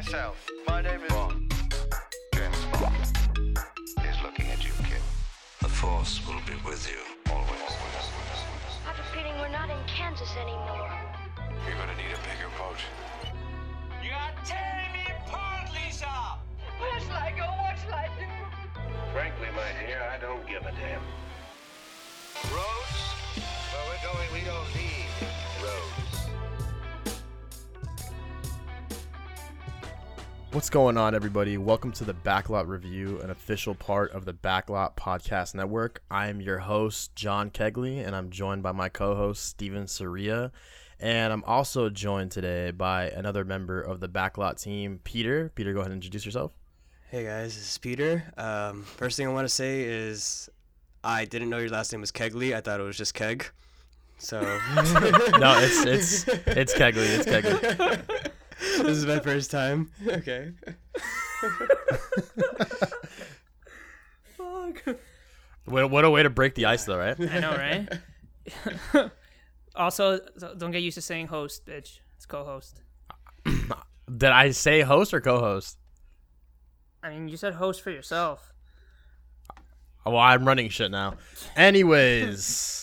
myself. My name is. Bond. James Bond is looking at you, kid. The Force will be with you always. I have a feeling we're not in Kansas anymore. You're gonna need a bigger boat. You are tearing me apart, Lisa! Where shall I go? What shall I do? Frankly, my dear, I don't give a damn. Roads? Where we're going, we don't need roads. What's going on, everybody? Welcome to the Backlot Review, an official part of the Backlot Podcast Network. I am your host, John Kegley, and I'm joined by my co host, Steven Saria. And I'm also joined today by another member of the Backlot team, Peter. Peter, go ahead and introduce yourself. Hey guys, this is Peter. Um, first thing I want to say is I didn't know your last name was Kegley. I thought it was just Keg. So No, it's it's it's Kegley. It's Kegley. this is my first time. Okay. Fuck. What, what a way to break the ice, though, right? I know, right? also, don't get used to saying host, bitch. It's co-host. Did I say host or co-host? I mean, you said host for yourself. Well, I'm running shit now. Anyways,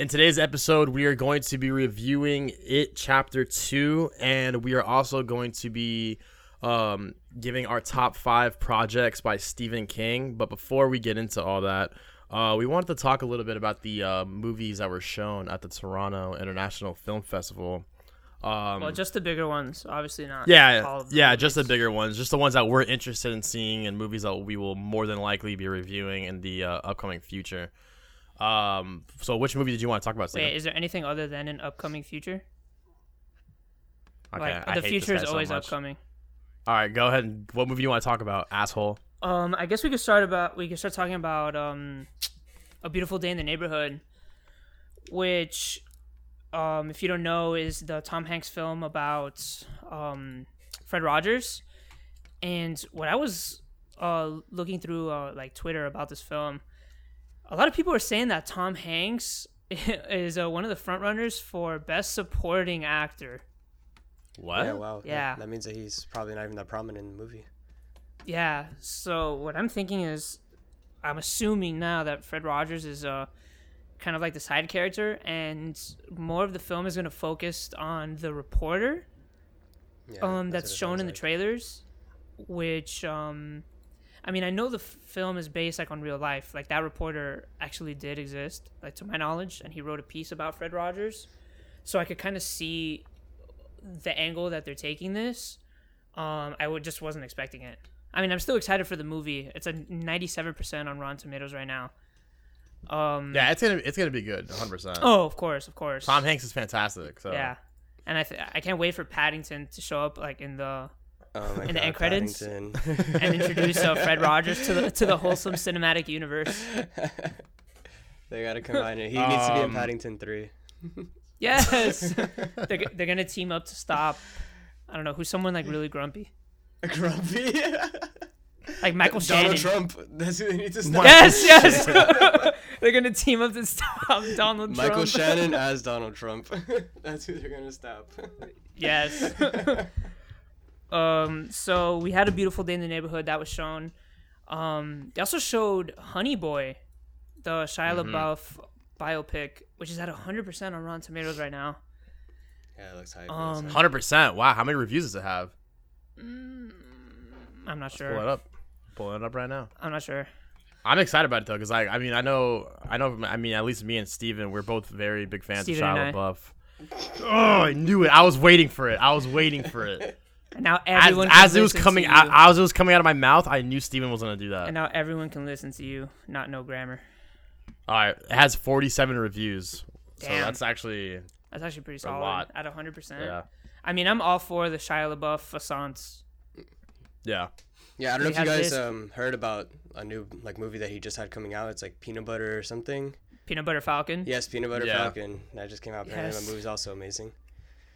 in today's episode, we are going to be reviewing It Chapter 2, and we are also going to be um, giving our top five projects by Stephen King. But before we get into all that, uh, we wanted to talk a little bit about the uh, movies that were shown at the Toronto International Film Festival. Um, Well, just the bigger ones, obviously not. all yeah, yeah, just the bigger ones, just the ones that we're interested in seeing, and movies that we will more than likely be reviewing in the uh, upcoming future. Um, so which movie did you want to talk about? Wait, is there anything other than an upcoming future? Okay, like I the future is so always much. upcoming. All right, go ahead. and- What movie do you want to talk about, asshole? Um, I guess we could start about we could start talking about um, a beautiful day in the neighborhood, which, um, if you don't know, is the Tom Hanks film about um, Fred Rogers. And when I was uh looking through uh, like Twitter about this film, a lot of people are saying that Tom Hanks is uh, one of the frontrunners for best supporting actor. What? Yeah, wow. Yeah. That, that means that he's probably not even that prominent in the movie. Yeah. So what I'm thinking is, I'm assuming now that Fred Rogers is uh kind of like the side character, and more of the film is going to focus on the reporter Yeah, um that's that's shown sounds in the trailers, which um. I mean, I know the f- film is based like on real life. Like that reporter actually did exist, like to my knowledge, and he wrote a piece about Fred Rogers. So I could kind of see the angle that they're taking this. Um, I would just wasn't expecting it. I mean, I'm still excited for the movie. It's a 97% on Rotten Tomatoes right now. Um, Yeah, it's gonna it's gonna be good, 100. percent Oh, of course, of course. Tom Hanks is fantastic. So Yeah, and I th- I can't wait for Paddington to show up like in the Oh my in the end credits? And introduce uh, Fred Rogers to the to the wholesome cinematic universe. they gotta combine it. He needs to be in Um, Paddington three. Yes, they're they're gonna team up to stop. I don't know who's someone like really grumpy, Grumpy. like Michael Shannon. Donald Trump. That's who they need to stop. Yes, yes. they're gonna team up to stop Donald Trump. Michael Shannon as Donald Trump. That's who they're gonna stop. Yes. Um. So we had a beautiful day in the neighborhood that was shown. Um. They also showed Honey Boy, the Shia Mm-hmm. LaBeouf biopic, which is at 100% on Rotten Tomatoes right now. yeah, it looks hype. Um, 100. percent Wow, how many reviews does it have? I'm not sure. Pull it sure. up. Pull it up right now. I'm not sure. I'm excited about it though, because I, I mean, I know, I know, I mean, at least me and Steven, we're both very big fans Steven of Shia. LaBeouf. Oh, I knew it. I was waiting for it. I was waiting for it. And now As, everyone can as it was coming out, as it was coming out of my mouth, I knew Steven was gonna do that. and now everyone can listen to you, not know grammar. All right, it has 47 reviews, so Damn. that's actually That's actually pretty A solid. lot. At 100%. yeah, I mean, I'm all for the Shia LaBeouf facades. yeah. Yeah, I don't know if you guys um heard about a new like movie that he just had coming out. It's like Peanut Butter or something. Peanut Butter Falcon. Yes, Peanut Butter Yeah. Falcon. That just came out. Apparently, Yes. that movie's also amazing.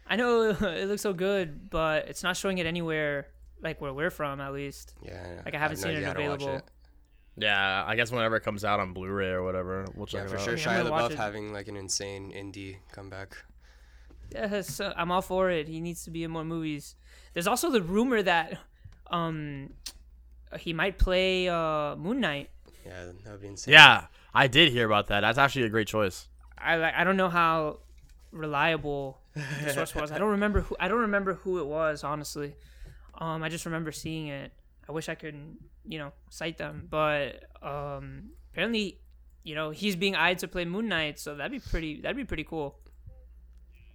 I know it looks so good, but it's not showing it anywhere like where we're from, at least. Yeah. Like, I haven't have seen it idea how to watch available. Yeah, I guess whenever it comes out on Blu-ray or whatever, we'll check Yeah, it for out. sure. Yeah, I'm Shia gonna LaBeouf having like an insane indie comeback. Yes, uh, I'm all for it. He needs to be in more movies. There's also the rumor that um he might play uh Moon Knight. Yeah, that would be insane. Yeah, I did hear about that. That's actually a great choice. I I don't know how reliable the source was. I don't remember who I don't remember who it was honestly. Um, I just remember seeing it. I wish I could you know cite them, but um, apparently you know he's being eyed to play Moon Knight, so that'd be pretty that'd be pretty cool.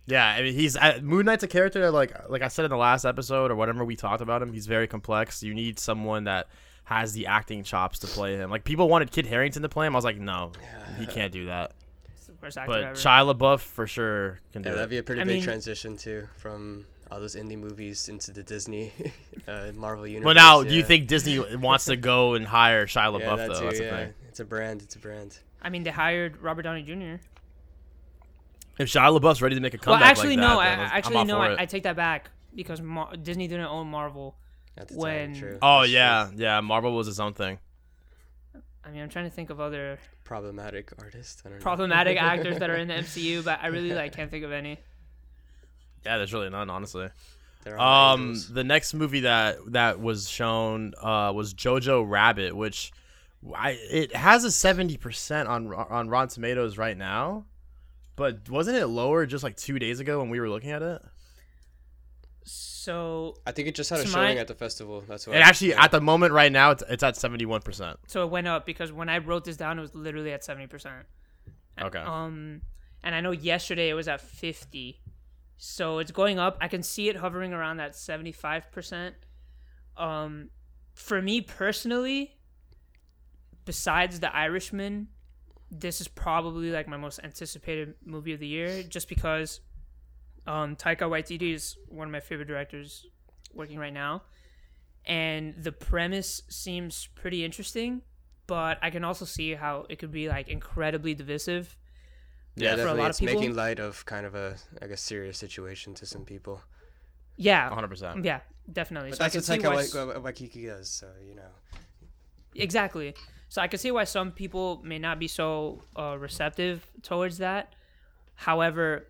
Yeah, I mean, he's uh, Moon Knight's a character that, like, like I said in the last episode or whatever we talked about him. He's very complex. You need someone that has the acting chops to play him. Like people wanted Kit Harington to play him. I was like, no, he can't do that. It's the worst actor But ever. Shia LaBeouf for sure can do Yeah, it. that'd be a pretty I big mean- transition too from all those indie movies into the Disney uh, Marvel universe. But now, do you think Disney wants to go and hire Shia LaBeouf Yeah, that though? too, That's the yeah. thing. It's a brand. It's a brand. I mean, they hired Robert Downey Jr. If Shia LaBeouf's ready to make a comeback, Well, actually, like no. that, I, I'm actually, no. I. I take that back because Mar- Disney didn't own Marvel. At the When- time, true. Oh That's true. yeah, yeah. Marvel was his own thing. I mean, I'm trying to think of other Problematic artists. I don't know. problematic actors that are in the MCU, but I really like can't think of any. Yeah, there's really none, honestly. They're Um, angels. the next movie that that was shown uh, was Jojo Rabbit, which I it has a seventy percent on on Rotten Tomatoes right now, but wasn't it lower just like two days ago when we were looking at it? So, I think it just had a showing my- at the festival. That's why. And actually, at the moment right now, it's, it's at seventy one percent. so it went up because when I wrote this down, it was literally at seventy percent. Okay. Um, and I know yesterday it was at fifty, so it's going up. I can see it hovering around that seventy-five percent. Um, for me personally, besides The Irishman, this is probably like my most anticipated movie of the year, just because um, Taika Waititi is one of my favorite directors working right now, and the premise seems pretty interesting. But I can also see how it could be like incredibly divisive. yeah, for a definitely. lot it's people- making light of kind of a like a serious situation to some people. Yeah, One hundred percent. yeah, definitely. But so I that's can what see Taika why Wai- Waititi does. So you know. exactly. So I can see why some people may not be so uh, receptive towards that. However,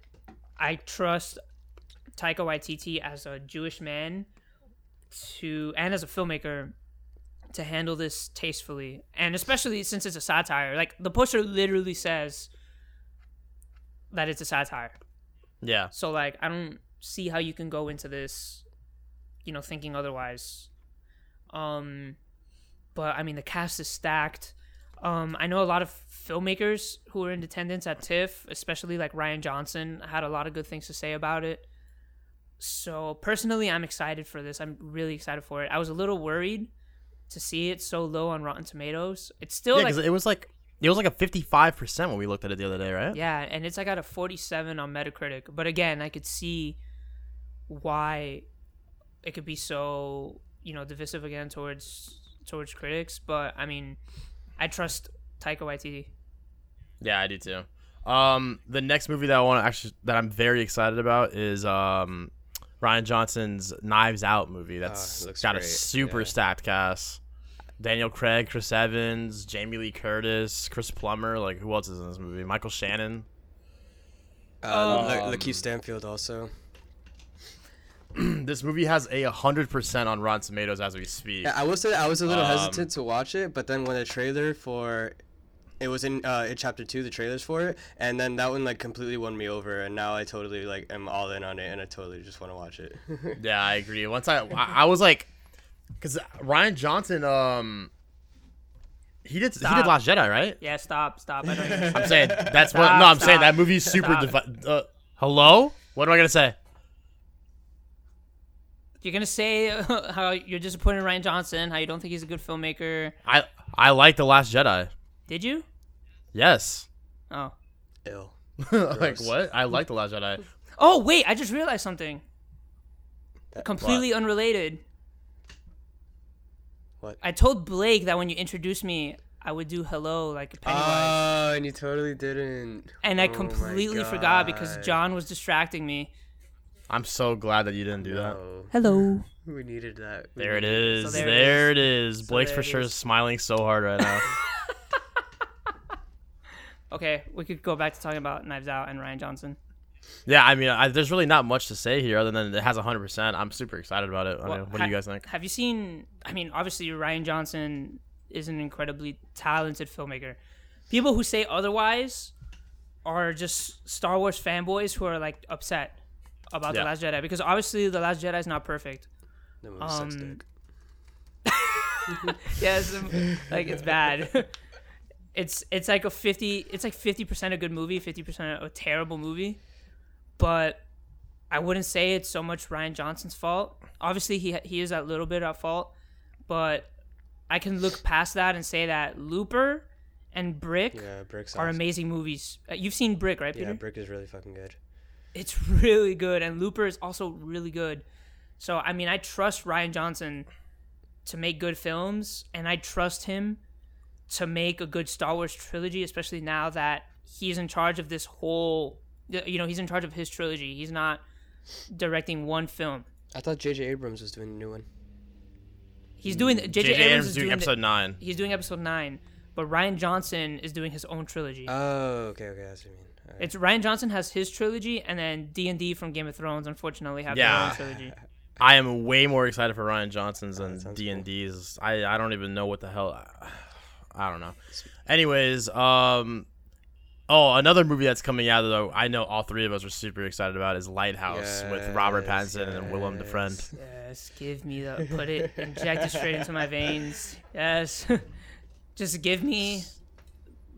I trust Taika Waititi as a Jewish man to and as a filmmaker to handle this tastefully, and especially since it's a satire. Like the poster literally says that it's a satire. Yeah. So like I don't see how you can go into this, you know, thinking otherwise. Um but I mean the cast is stacked. Um I know a lot of filmmakers who were in attendance at TIFF, especially like Rian Johnson, had a lot of good things to say about it. So personally I'm excited for this. I'm really excited for it. I was a little worried to see it so low on Rotten Tomatoes. It's still Yeah, like it was like it was like a fifty five percent when we looked at it the other day, right? yeah, and it's like at a 47 on Metacritic. But again, I could see why it could be so, you know, divisive again towards towards critics, but I mean, I trust Taika Waititi. Yeah, I do too. Um, the next movie that I want to actually that I'm very excited about is um Rian Johnson's Knives Out movie. That's Ah, looks got a super yeah. stacked cast. Daniel Craig, Chris Evans, Jamie Lee Curtis, Chris Plummer. Like who else is in this movie? Michael Shannon. Uh, Um, La- Lakeith Stanfield also. this movie has a hundred percent on Rotten Tomatoes as we speak. Yeah, I will say I was a little Um, hesitant to watch it, but then when the trailer for it was in uh, in chapter two, the trailers for it, and then that one like completely won me over, and now I totally like am all in on it, and I totally just want to watch it. Yeah, I agree. Once I, I, I was like, because Rian Johnson, um, he did he did Last Jedi, right? Yeah, stop, stop. I don't I'm saying that's what. No, I'm saying that movie's super. stop. Divi- uh, hello, what am I gonna say? You're gonna say how you're disappointed in Rian Johnson, how you don't think he's a good filmmaker. I I like the Last Jedi. Did you? Yes. Oh. Ill. like what? I like the Last Jedi. Oh wait, I just realized something. Completely unrelated. What? I told Blake that when you introduced me, I would do hello like a Pennywise. Oh, and you totally didn't. and I Oh my completely forgot because John was distracting me. I'm so glad that you didn't do that. No, Hello. we needed that. We There it needed is. there there, it it is. Blake's there for sure is. smiling so hard right now. Okay, we could go back to talking about Knives Out and Rian Johnson. Yeah, I mean, I, there's really not much to say here other than it has 100%. I'm super excited about it. I mean, what ha- do you guys think? Have you seen? I mean, obviously Rian Johnson is an incredibly talented filmmaker. People who say otherwise are just Star Wars fanboys who are like upset about Yeah. the Last Jedi because obviously the Last Jedi is not perfect. The movie sucks Um, dick. Yes, um, like it's bad. it's it's like a fifty. It's like fifty percent a good movie, fifty percent a terrible movie. But I wouldn't say it's so much Rian Johnson's fault. Obviously, he he is a little bit at fault, but I can look past that and say that Looper and Brick Yeah, sucks. are amazing movies. Uh, You've seen Brick, right, Peter? Yeah, Brick is really fucking good. It's really good and looper is also really good so i mean i trust rian johnson to make good films and i trust him to make a good star wars trilogy especially now that he's in charge of this whole you know he's in charge of his trilogy he's not directing one film I thought J.J. Abrams was doing a new one. he's doing jj, J.J. abrams, Abrams is is doing doing episode the, 9. he's doing episode 9 but rian johnson is doing his own trilogy Oh, okay, okay, that's what you mean. Alright. it's rian johnson has his trilogy and then d&d from game of thrones unfortunately have Yeah. their own trilogy I am way more excited for Rian Johnson's than D and D's. I I don't even know what the hell. I don't know. Anyways, um, oh, another movie that's coming out though. I know all three of us are super excited about is Lighthouse with Robert Yes, Pattinson and Willem Dafoe. yes. Yes, give me the put it, inject it straight into my veins. Yes, just give me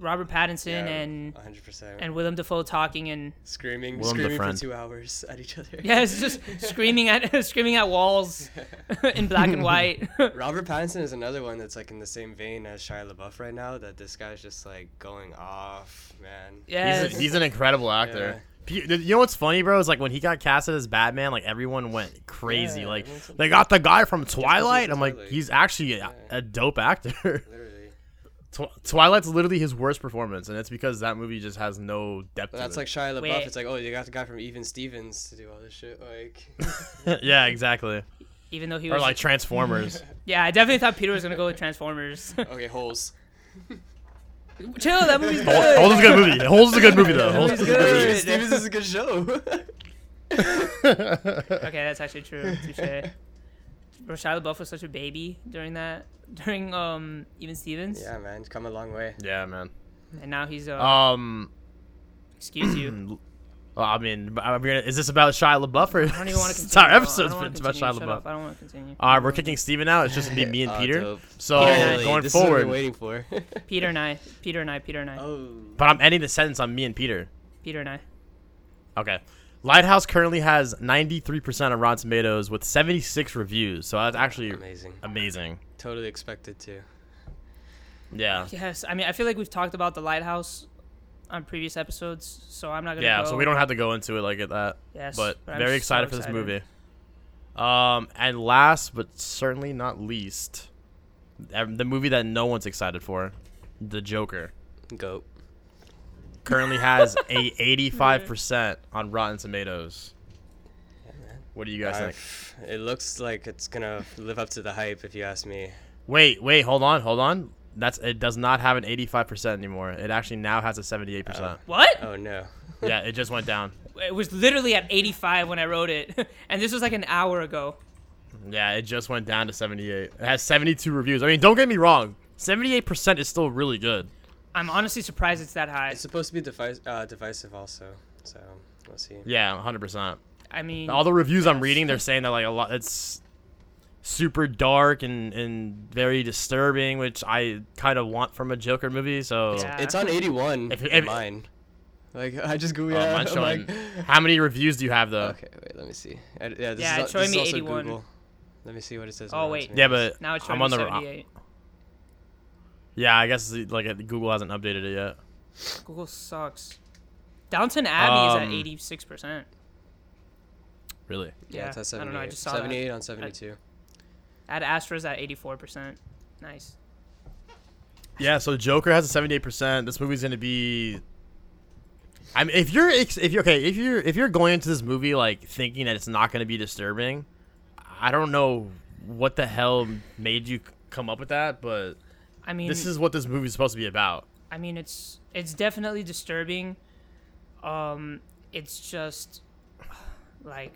Robert Pattinson Yeah, and 100%. and Willem Dafoe talking and screaming, Willem screaming for two hours at each other. Yeah, it's just screaming at screaming at walls in black and white. Robert Pattinson is another one that's like in the same vein as Shia LaBeouf right now. That this guy's just like going off, man. Yeah, He's, he's an incredible actor. P- You know what's funny, bro? Is like when he got casted as Batman, like everyone went crazy. Yeah, like they got the guy from Twilight. I'm like, he's actually a, a dope actor. Literally. Tw- Twilight's literally his worst performance, and it's because that movie just has no depth. But to that's it. like Shia LaBeouf. Wait. It's like, oh, you got the guy from Even Stevens to do all this shit. Like, yeah, exactly. even though he Or was like Transformers. yeah, I definitely thought Peter was gonna go with Transformers. okay, holes. Chill, that movie's Holes good. Holes is a good movie. Holes is a good movie though. Holes That is movie's a good good. Stevens is a good show. Okay, that's actually true. Touche. Bro, Shia LaBeouf was such a baby during that, during um even Stevens, yeah, man, he's come a long way. Yeah, man. and now he's uh, Um, excuse you. well, I mean, are we gonna, is this about Shia LaBeouf or I don't even want to continue. our bro. I episode's don't wanna it's about continue. Shia Shut LaBeouf. up. I don't want to continue. All right, we're kicking Steven out. It's just gonna be me and Oh, Peter. dope. So Peter and I. going this is what forward, we're waiting for. Peter and I. Peter and I. Peter and I. oh. but I'm ending the sentence on me and Peter. Peter and I. Okay. Lighthouse currently has 93% of Rotten Tomatoes with 76 reviews. So that's actually Amazing. amazing. Totally expected to. Yeah. Yes, I mean I feel like we've talked about the lighthouse on previous episodes, so I'm not gonna. Yeah, go. so we don't have to go into it like that. Yes, But I'm very so excited for this movie. Um, and last but certainly not least, the movie that no one's excited for, The Joker, Goat. Currently has a 85% on Rotten Tomatoes. What do you guys think? I've- It looks like it's gonna live up to the hype, if you ask me. Wait, wait, hold on, hold on. That's it. Does not have an 85% anymore. It actually now has a 78%. What? Oh no. yeah, it just went down. It was literally at 85 when I wrote it, and this was like an hour ago. Yeah, it just went down to 78. It has 72 reviews. I mean, don't get me wrong. 78% is still really good. I'm honestly surprised it's that high. It's supposed to be device, uh, divisive also, so we'll see. Yeah, 100%. I mean, All the reviews I'm reading, they're saying that like a lot it's super dark and and very disturbing, which I kind of want from a Joker movie. So Yeah. It's on 81 If- in if- mine. Like I just go Oh, yeah. mine's showing. like, how many reviews do you have though? okay, wait, let me see. I, yeah, this Yeah, is, it's al- showing is me also 81. Google. Let me see what it says. Oh, wait. Yeah, but now it's I'm showing on me the 78. Yeah. I guess like Google hasn't updated it yet. Google sucks. Downton Abbey Um, is at 86 percent. Really? yeah, it's at 78. I don't know, I just saw 78 on 72. Ad Astra's at 84 percent. Nice. Yeah. So Joker has a 78%. This movie's gonna be. I mean, if you're ex- if you're okay, if you're if you're going into this movie like thinking that it's not gonna be disturbing, I don't know what the hell made you c- come up with that, but I mean, this is what this movie's supposed to be about. I mean, it's it's definitely disturbing. Um, it's just like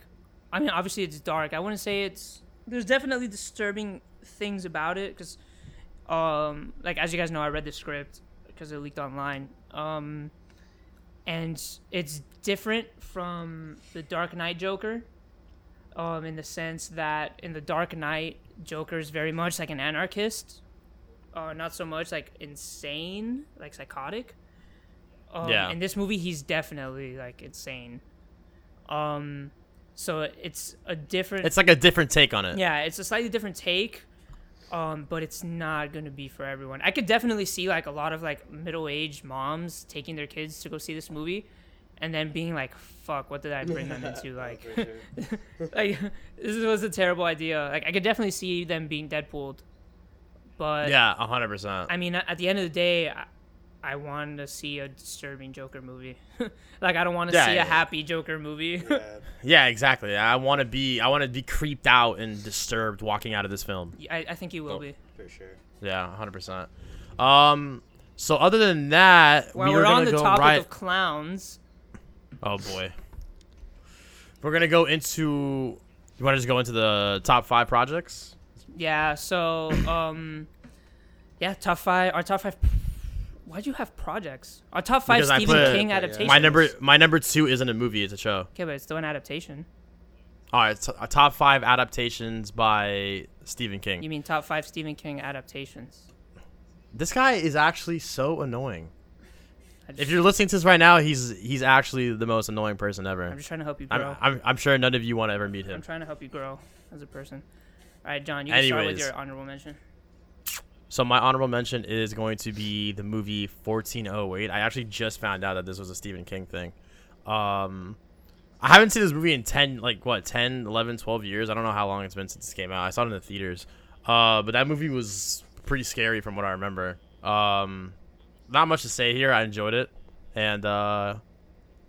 I mean obviously it's dark. I wouldn't say it's there's definitely disturbing things about it cuz um like as you guys know I read the script because it leaked online. Um and it's different from the Dark Knight Joker um in the sense that in the Dark Knight Joker is very much like an anarchist. Uh, not so much like insane, like psychotic. Um, Yeah. In this movie, he's definitely like insane. Um, so it's a different. It's like a different take on it. yeah, it's a slightly different take. Um, but it's not gonna be for everyone. I could definitely see like a lot of like middle-aged moms taking their kids to go see this movie, and then being like, "Fuck, what did I bring them into?" Like, like this was a terrible idea. Like, I could definitely see them being Deadpooled, but Yeah, hundred percent. I mean, at the end of the day, I, I want to see a disturbing Joker movie. like, I don't want to Yeah, see yeah. a happy Joker movie. Yeah, exactly. I want to be. I want to be creeped out and disturbed walking out of this film. I, I think you will Oh. be. For sure. Yeah, hundred percent. Um. So other than that, While we we're on gonna the go topic right. of clowns, Oh boy. We're gonna go into. You want to just go into the top five projects? Yeah. So, um, yeah, top five. Our top five. Why do you have projects? Our top five Because Stephen put- King yeah. adaptations. My number. My number two isn't a movie; it's a show. Okay, but it's still an adaptation. All right, t- uh, top five adaptations by Stephen King. You mean top five Stephen King adaptations? This guy is actually so annoying. I If you're listening to this right now, he's he's actually the most annoying person ever. I'm just trying to help you I'm, grow. I'm, I'm sure none of you want to ever meet him. I'm trying to help you grow as a person. All right, John, you can start with your honorable mention. So my honorable mention is going to be the movie 1408. I actually just found out that this was a Stephen King thing. Um, I haven't seen this movie in 10, like what, 10, 11, 12 years. I don't know how long it's been since this came out. I saw it in the theaters. Uh, but that movie was pretty scary from what I remember. Um, not much to say here. I enjoyed it. And uh,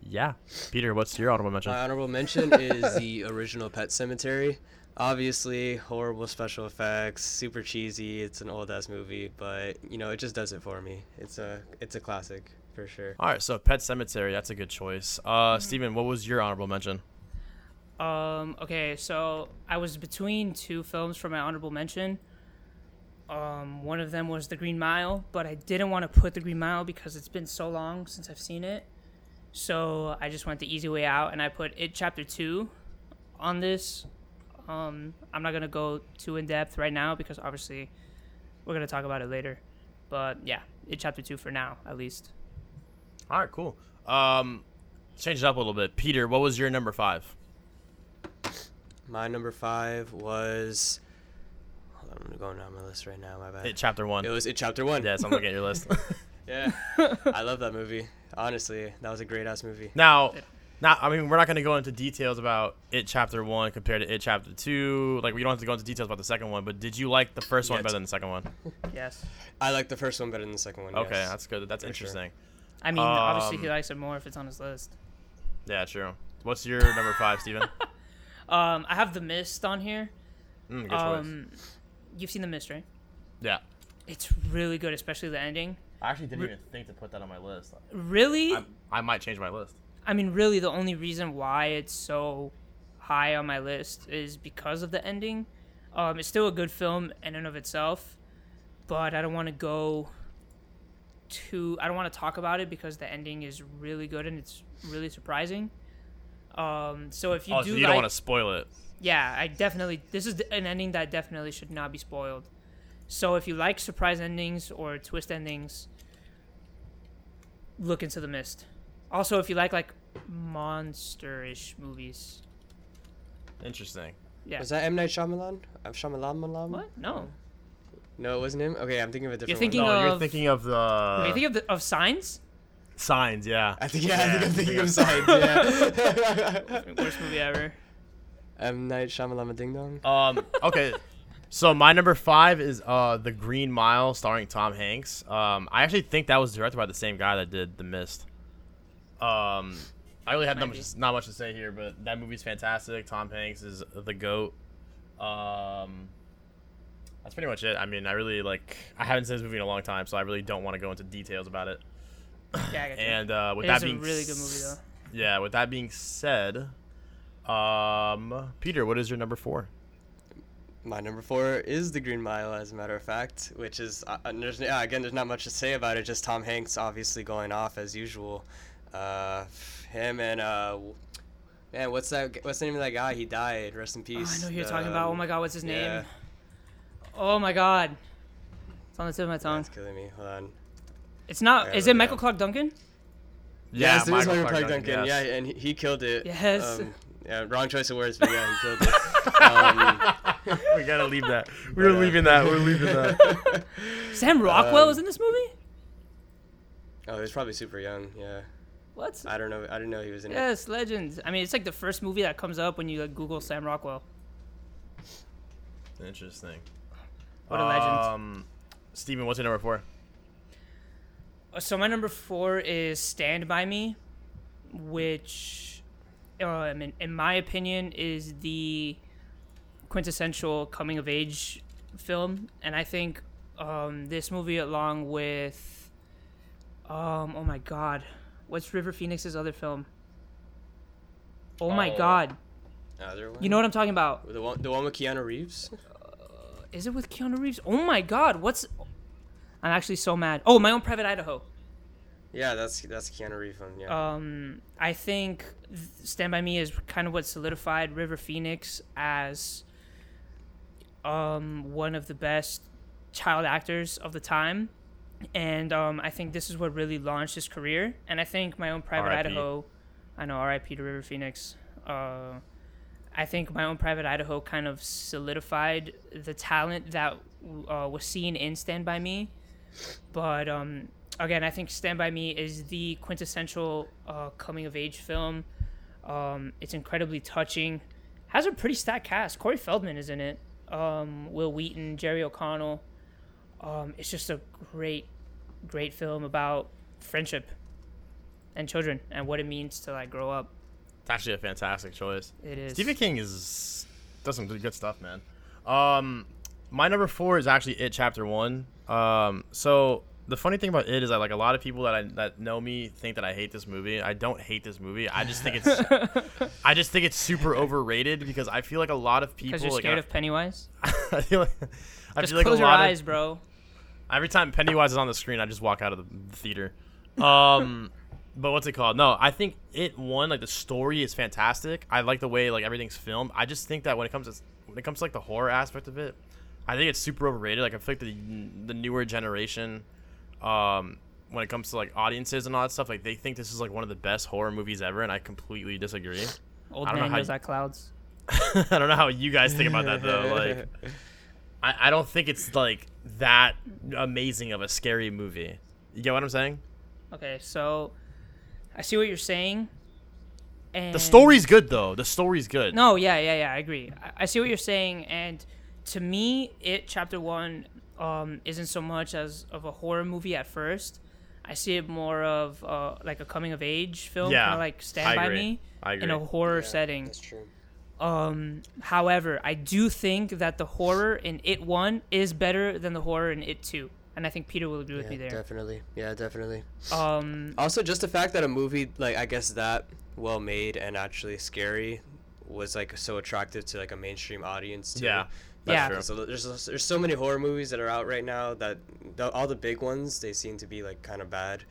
yeah. Peter, what's your honorable mention? My honorable mention is the original Pet Sematary. Obviously, horrible special effects, super cheesy. It's an old ass movie, but you know it just does it for me. It's a it's a classic for sure. All right, so Pet Sematary, that's a good choice. Uh, Steven, what was your honorable mention? Um, okay, so I was between two films for my honorable mention. Um, one of them was The Green Mile, but I didn't want to put The Green Mile because it's been so long since I've seen it. So I just went the easy way out and I put It Chapter 2 on this. Um, I'm not going to go too in depth right now because obviously we're going to talk about it later. But yeah, It Chapter 2 for now, at least. All right, cool. Um, change it up a little bit. Peter, what was your number five? My number five was. Hold on, I'm going down my list right now. My bad. It, chapter one. It was it chapter one. yes, I'm looking at your list. Yeah. I love that movie. Honestly, that was a great ass movie. now, now, I mean, we're not going to go into details about it chapter one compared to it chapter two. Like, we don't have to go into details about the second one. But did you like the first one Yet. better than the second one? Yes. I like the first one better than the second one. Okay, yes. that's good. That's For sure. interesting. I mean, obviously he Um, likes it more if it's on his list. Yeah, true. What's your number five, Steven? Um, I have The Mist on here. Mm, good choice. Um, you've seen The Mist, right? Yeah. It's really good, especially the ending. I actually didn't even think to put that on my list. Really? I, I might change my list. I mean, really, the only reason why it's so high on my list is because of the ending. Um, it's still a good film in and of itself, but I don't want to go too. I don't want to talk about it because the ending is really good and it's really surprising. Um, so if you oh, do so you like, don't want to spoil it. yeah, I definitely. This is an ending that definitely should not be spoiled. So if you like surprise endings or twist endings, look into the mist. Also, if you like like monster-ish movies, Interesting. yeah. Was that M Night Shyamalan? Uh, Shyamalan? Malam? What? No. No, it wasn't him. Okay, I'm thinking of a different thinking one. No, you're thinking of the you think of the, of signs? signs. Yeah. I think yeah, I think I'm thinking yeah. of Signs. Yeah. Worst movie ever. M Night Shyamalan Ding Dong. Um. Okay. So my number five is uh the Green Mile, starring Tom Hanks. Um, I actually think that was directed by the same guy that did The Mist. Um, I really have not much, not much to say here, but that movie's fantastic. Tom Hanks is the goat. Um, that's pretty much it. I mean, I really like. I haven't seen this movie in a long time, so I really don't want to go into details about it. Yeah, I. And uh, with It that is a being really good movie, s- yeah. With that being said, um, Peter, what is your number four? My number four is The Green Mile, as a matter of fact, which is uh, uh, there's, yeah, again, there's not much to say about it. Just Tom Hanks obviously going off as usual. Uh, him and uh, man, what's that? What's the name of that guy? He died. Rest in Oh, peace. I know who you're talking about. Oh Um, my god, what's his name? yeah. Oh my god. It's on the tip of my tongue. It's killing me. Hold on. It's not. Yeah, Is it it Michael up. Clarke Duncan? yes, it is Michael Michael Clark Clarke Duncan. yes. Yeah, and he, he killed it. Yes. Um, yeah, wrong choice of words, but yeah, he killed it. Um, we gotta leave that. We're leaving that. We're leaving that. Sam Rockwell Um, was in this movie? oh, he was probably super young. Yeah, What? I don't know. I didn't know he was in it. Yes, Legends. I mean, it's like the first movie that comes up when you like Google Sam Rockwell. Interesting. What a legend. Um, Steven, what's your number four? Uh, So my number four is Stand by Me, which, um, in, in my opinion, is the quintessential coming of age film, and I think um, this movie, along with, um, oh my God, what's River Phoenix's other film? Oh my Oh. God, Other one? you know what I'm talking about? the one, the one with Keanu Reeves. Is it with Keanu Reeves? Oh my God, what's? I'm actually so mad. Oh, My Own Private Idaho. Yeah, that's that's Keanu Reeves one. Yeah. um, I think Stand By Me is kind of what solidified River Phoenix as um, one of the best child actors of the time. And um, I think this is what really launched his career. And I think My Own Private R.I.P.. Idaho, I know, RIP to River Phoenix. Uh, I think My Own Private Idaho kind of solidified the talent that uh, was seen in Stand By Me. But um, again, I think Stand By Me is the quintessential uh, coming of age film. Um, it's incredibly touching. Has a pretty stacked cast. Corey Feldman is in it. Um, Wil Wheaton, Jerry O'Connell. Um, it's just a great, great film about friendship and children and what it means to like grow up. It's actually a fantastic choice. It is. Stephen King is does some good stuff, man. Um, my number four is actually It Chapter One. Um, so the funny thing about It is that like a lot of people that I that know me think that I hate this movie. I don't hate this movie. I just think it's I just think it's super overrated because I feel like a lot of people Because you're like, scared I- of Pennywise. I feel like I Just feel like close a your eyes, of, bro. Every time Pennywise is on the screen, I just walk out of the theater. Um, but what's it called? No, I think it one like the story is fantastic. I like the way like everything's filmed. I just think that when it comes to when it comes to like the horror aspect of it, I think it's super overrated. Like I feel like the the newer generation, um, when it comes to like audiences and all that stuff, like they think this is like one of the best horror movies ever, and I completely disagree. Old I don't know man how yells you- at clouds. I don't know how you guys think about that though. Like, I, I don't think it's like that amazing of a scary movie. You get what I'm saying? Okay, so I see what you're saying. And The story's good though. The story's good. No, yeah, yeah, yeah. I agree. I, I see what you're saying, and to me, it chapter one um, isn't so much as of a horror movie at first. I see it more of uh, like a coming of age film, Yeah, kind of like Stand I by agree. Me, I in a agree. horror setting. That's true. Um, however, I do think that the horror in It One is better than the horror in It Two, and I think Peter will agree with Yeah, me there. definitely. Yeah, definitely. Um, Also, just the fact that a movie like I guess that well made and actually scary was like so attractive to like a mainstream audience too. Yeah, Yeah. So there's there's so many horror movies that are out right now that the, all the big ones they seem to be like kind of bad.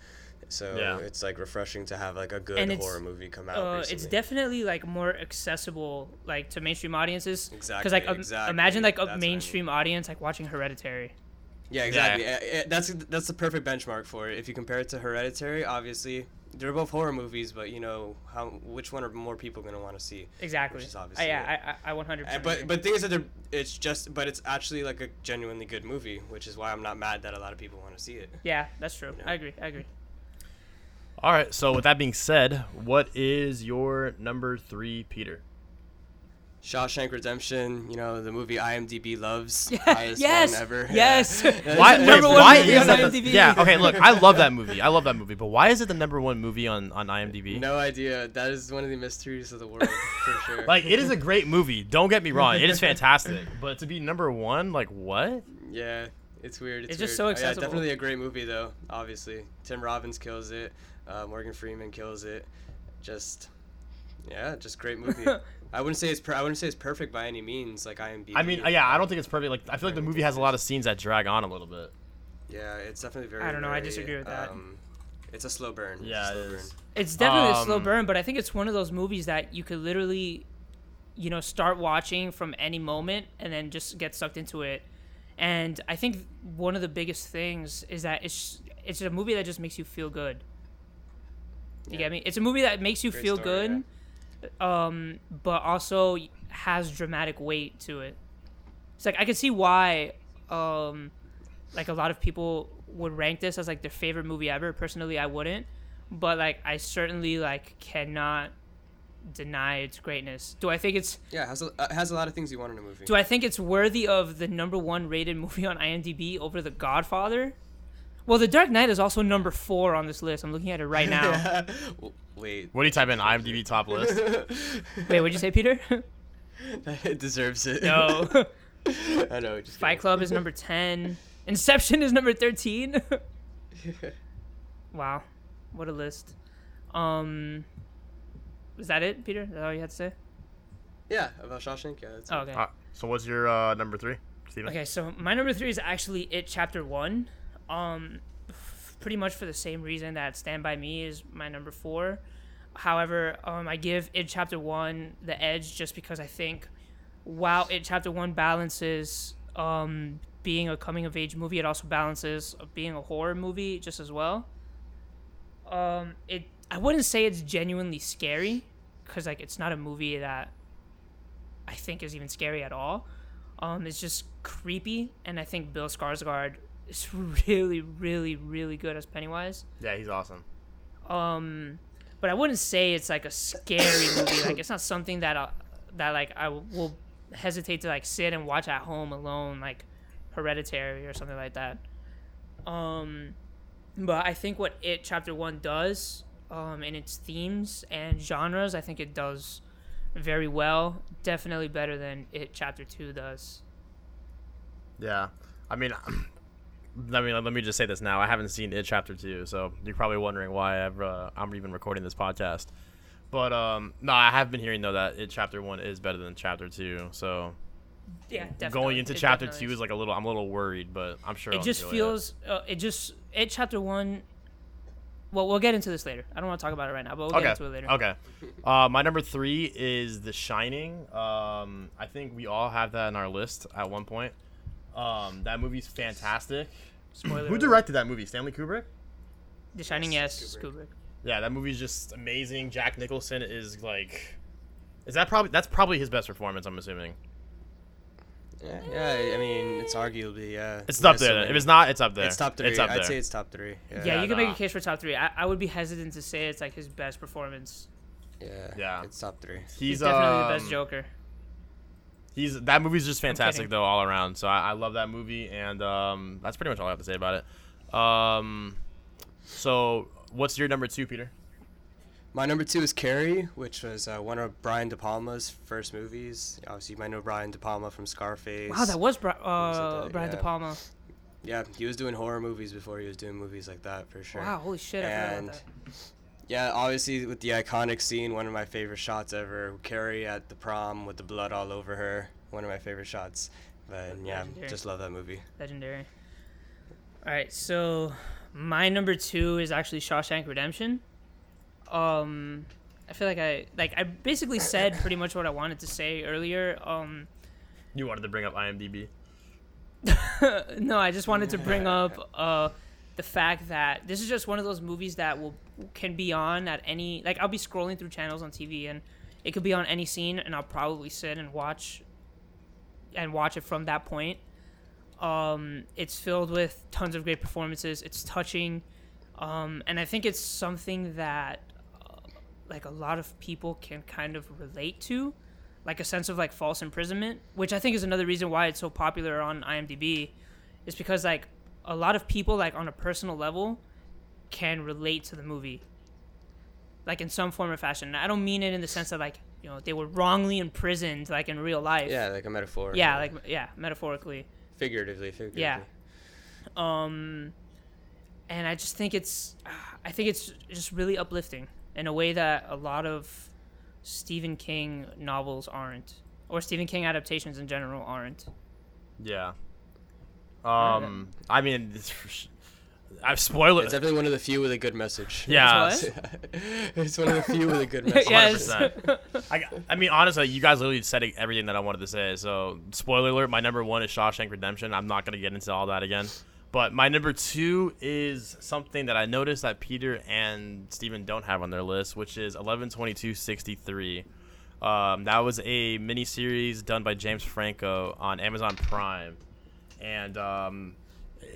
So Yeah. it's like refreshing to have like a good And horror movie come out. uh, it's definitely like more accessible like to mainstream audiences Exactly, Because like um, exactly. imagine like That's a I mean. mainstream audience like watching hereditary Yeah, exactly. Uh, That's that's the perfect benchmark for it. If you compare it to Hereditary, obviously they're both horror movies, but you know how which one are more people gonna want to see? exactly Which is I, obviously yeah I, I, I 100 Uh, but but thing is that they're, it's just but it's actually like a genuinely good movie, which is why I'm not mad that a lot of people want to see it. yeah that's true know. i agree i agree All right. So with that being said, what is your number three, Peter? Shawshank Redemption, you know the movie IMDb loves, highest yes one ever. yes Why? Number wait, one why movie is on that? The, yeah. Okay. Look, I love that movie. I love that movie. But why is it the number one movie on on IMDb? No idea. That is one of the mysteries of the world for sure. Like it is a great movie. Don't get me wrong. It is fantastic. But to be number one, like what? Yeah, it's weird. It's, It's just weird. so Oh, accessible. Yeah, definitely a great movie though. Obviously, Tim Robbins kills it. Uh, Morgan Freeman kills it. just yeah, just great movie. I wouldn't say it's per- I wouldn't say it's perfect by any means. Like IMDb. I mean, yeah, I don't think it's perfect. Like, I feel like the movie has a lot of scenes that drag on a little bit. Yeah, it's definitely very. I don't know, I disagree with that. Um, it's a slow burn. It's a Yeah, it slow burn. It's definitely a slow Um, burn, but I think it's one of those movies that you could literally, you know, start watching from any moment and then just get sucked into it. And I think one of the biggest things is that it's it's a movie that just makes you feel good. You Yeah. get me? It's a movie that makes you Great feel story, good, um, but also has dramatic weight to it. It's like I can see why, um, like a lot of people would rank this as like their favorite movie ever. Personally, I wouldn't, but like I certainly like cannot deny its greatness. Do I think it's Yeah, it has a, it has a lot of things you want in a movie. do I think it's worthy of the number one rated movie on IMDb over The Godfather? Well, The Dark Knight is also number four on this list. I'm looking at it right now. W- Wait, What do you type in IMDb top list? Wait, what'd you say, Peter? it deserves it. no. I know. Just Fight kidding. Club is number 10. Inception is number 13. wow. What a list. Um is that it, Peter? Is that all you had to say? Yeah, about Shawshank. Yeah. That's Oh, okay. Uh, so what's your uh, number three, Steven? Okay, so my number 3 is actually It Chapter 1. Um pretty much for the same reason that Stand by Me is my number 4. However, um I give It Chapter 1 the edge just because I think while It Chapter 1 balances um being a coming of age movie, it also balances being a horror movie just as well. Um, it I wouldn't say it's genuinely scary, cause like it's not a movie that I think is even scary at all. Um, it's just creepy, and I think Bill Skarsgård is really, really, really good as Pennywise. Yeah, he's awesome. Um, but I wouldn't say it's like a scary movie. Like it's not something that I, that like I will hesitate to like sit and watch at home alone, like Hereditary or something like that. Um, but I think what it chapter one does, um, in its themes and genres, I think it does very well. Definitely better than it chapter two does. Yeah, I mean, I mean, let me just say this now. I haven't seen it chapter two, so you're probably wondering why I've, uh, I'm even recording this podcast. But um, no, I have been hearing though that it chapter one is better than chapter two. So Yeah, definitely. going into It chapter two is like a little. I'm a little worried, but I'm sure it I'll just feels uh, it just it chapter one well we'll get into this later i don't want to talk about it right now but we'll okay. get into it later Okay. Uh, my number three is The Shining. Um, I think we all have that in our list at one point. Um, that movie's fantastic. spoiler Who directed that movie? Stanley Kubrick. the shining yes kubrick, Yeah, that movie's just amazing. Jack Nicholson is like, is that probably that's probably his best performance? I'm assuming Yeah, yeah, I mean, it's arguably yeah. it's He up there. if it's not, it's up there. it's top three. It's up I'd there. say it's top three. Yeah. yeah, Yeah, you can make a case for top three I, I would be hesitant to say it's like his best performance yeah. Yeah. It's top three. he's he's definitely the best um, joker He's that movie's just fantastic though all around. So I, I love that movie, and um, that's pretty much all I have to say about it. Um, so what's your number two, Peter? My number two is Carrie, which was uh, one of Brian De Palma's first movies. Obviously, you might know Brian De Palma from Scarface. wow that was Bri- uh, was it? brian Yeah. de palma Yeah, he was doing horror movies before he was doing movies like that for sure. wow holy shit i forgot And about that yeah, obviously with the iconic scene, one of my favorite shots ever. Carrie at the prom with the blood all over her. One of my favorite shots. But yeah, Legendary. just love that movie. legendary all right so my number two is actually shawshank redemption um i feel like i like i basically said pretty much what i wanted to say earlier um You wanted to bring up IMDb. no, I just wanted to bring up uh, the fact that this is just one of those movies that will can be on at any like I'll be scrolling through channels on TV and it could be on any scene and I'll probably sit and watch and watch it from that point. Um, it's filled with tons of great performances. It's touching, um, and I think it's something that uh, like a lot of people can kind of relate to like a sense of like false imprisonment, which I think is another reason why it's so popular on IMDb, is because like a lot of people like on a personal level can relate to the movie, like in some form or fashion. And I don't mean it in the sense that like you know they were wrongly imprisoned like in real life. Yeah, like a metaphor. Yeah, like yeah, metaphorically. figuratively, figuratively. Yeah. Um, and I just think it's, I think it's just really uplifting. in a way that a lot of Stephen King novels aren't, or Stephen King adaptations in general aren't. Yeah. Um, I mean, it's, I've spoiled It's it. definitely one of the few with a good message. Yeah. It's it's one of the few with a good message. yes. 100%. I, I mean, honestly, you guys literally said everything that I wanted to say. So, spoiler alert: my number one is Shawshank Redemption. I'm not gonna get into all that again. But my number two is something that I noticed that Peter and Steven don't have on their list, which is 112263. Um, that was a miniseries done by James Franco on Amazon Prime, and um,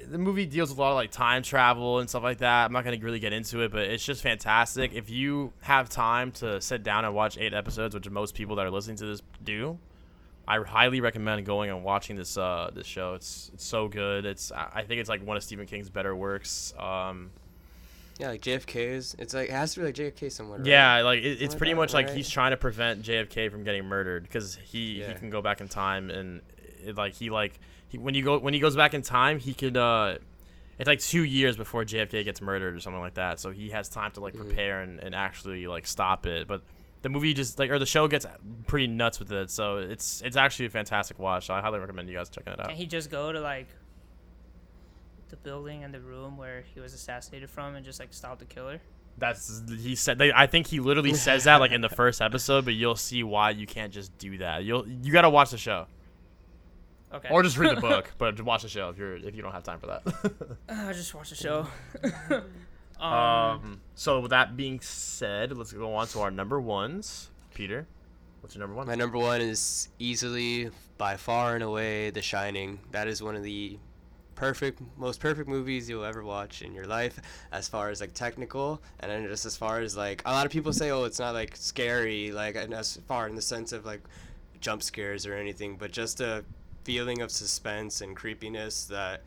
the movie deals with a lot of like time travel and stuff like that. I'm not gonna really get into it, but it's just fantastic. If you have time to sit down and watch eight episodes, which most people that are listening to this do, I highly recommend going and watching this uh this show. It's it's so good. It's I think it's like one of Stephen King's better works. Um, Yeah, like JFK's. It's like it has to be like JFK somewhere. Right? yeah, like it, it's pretty much that, like right? he's trying to prevent JFK from getting murdered because he he can go back in time and it, like he like he, when you go when he goes back in time he could uh it's like two years before JFK gets murdered or something like that so he has time to like Mm-hmm. prepare and, and actually like stop it but the movie just like or the show gets pretty nuts with it so it's it's actually a fantastic watch so I highly recommend you guys checking it out Can't he just go to like the building and the room where he was assassinated from and just like stop the killer? That's he said. They, I think he literally says that like in the first episode, but you'll see why you can't just do that. You'll you gotta watch the show Okay. or just read the book, but watch the show if you're if you don't have time for that. Uh, just watch the show. um, um. So with that being said, let's go on to our number ones. Peter, what's your number one? My number one is easily, by far and away, The Shining. That is one of the perfect, most perfect movies you'll ever watch in your life, as far as like technical, and then just as far as like a lot of people say, oh, it's not like scary, like and as far in the sense of like jump scares or anything, but just a feeling of suspense and creepiness that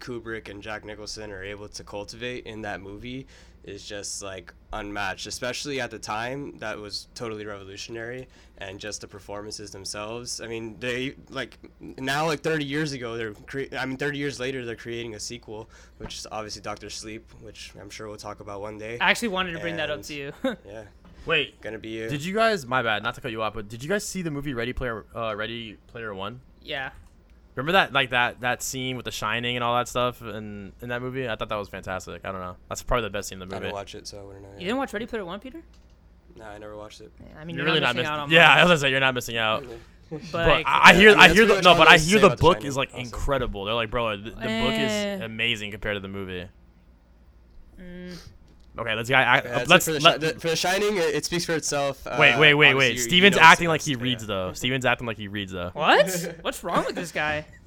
Kubrick and Jack Nicholson are able to cultivate in that movie is just like unmatched, especially at the time. That was totally revolutionary, and just the performances themselves. I mean, they like now, like 30 years ago, they're cre- I mean, 30 years later, they're creating a sequel, which is obviously Doctor Sleep, which I'm sure we'll talk about one day. I actually wanted to bring that up to you. Yeah, Wait, gonna be you. did you guys? My bad, not to cut you off, but did you guys see the movie Ready Player uh, Ready Player One? Yeah. Remember that like that that scene with the Shining and all that stuff in in that movie? I thought that was fantastic. I don't know. That's probably the best scene in the movie. I movie. didn't watch it, so I wouldn't know. You didn't watch Ready Player One, Peter? No, I never watched it. Yeah, I mean, You're you're, really not not missing missing. out on Yeah, much, I was gonna say you're not missing out. but, But like, I, I hear, I mean, I hear the no, but I I hear the about The book is like also. incredible. They're like, bro, the, the book Eh. is amazing compared to the movie. mm, Okay, let's I, I, Yeah, let's for the, let, the, for the Shining. It, it speaks for itself. Uh, wait, wait, wait, wait. you- you Steven's know acting like he best, reads yeah. though. Steven's acting like he reads though. what? What's wrong with this guy?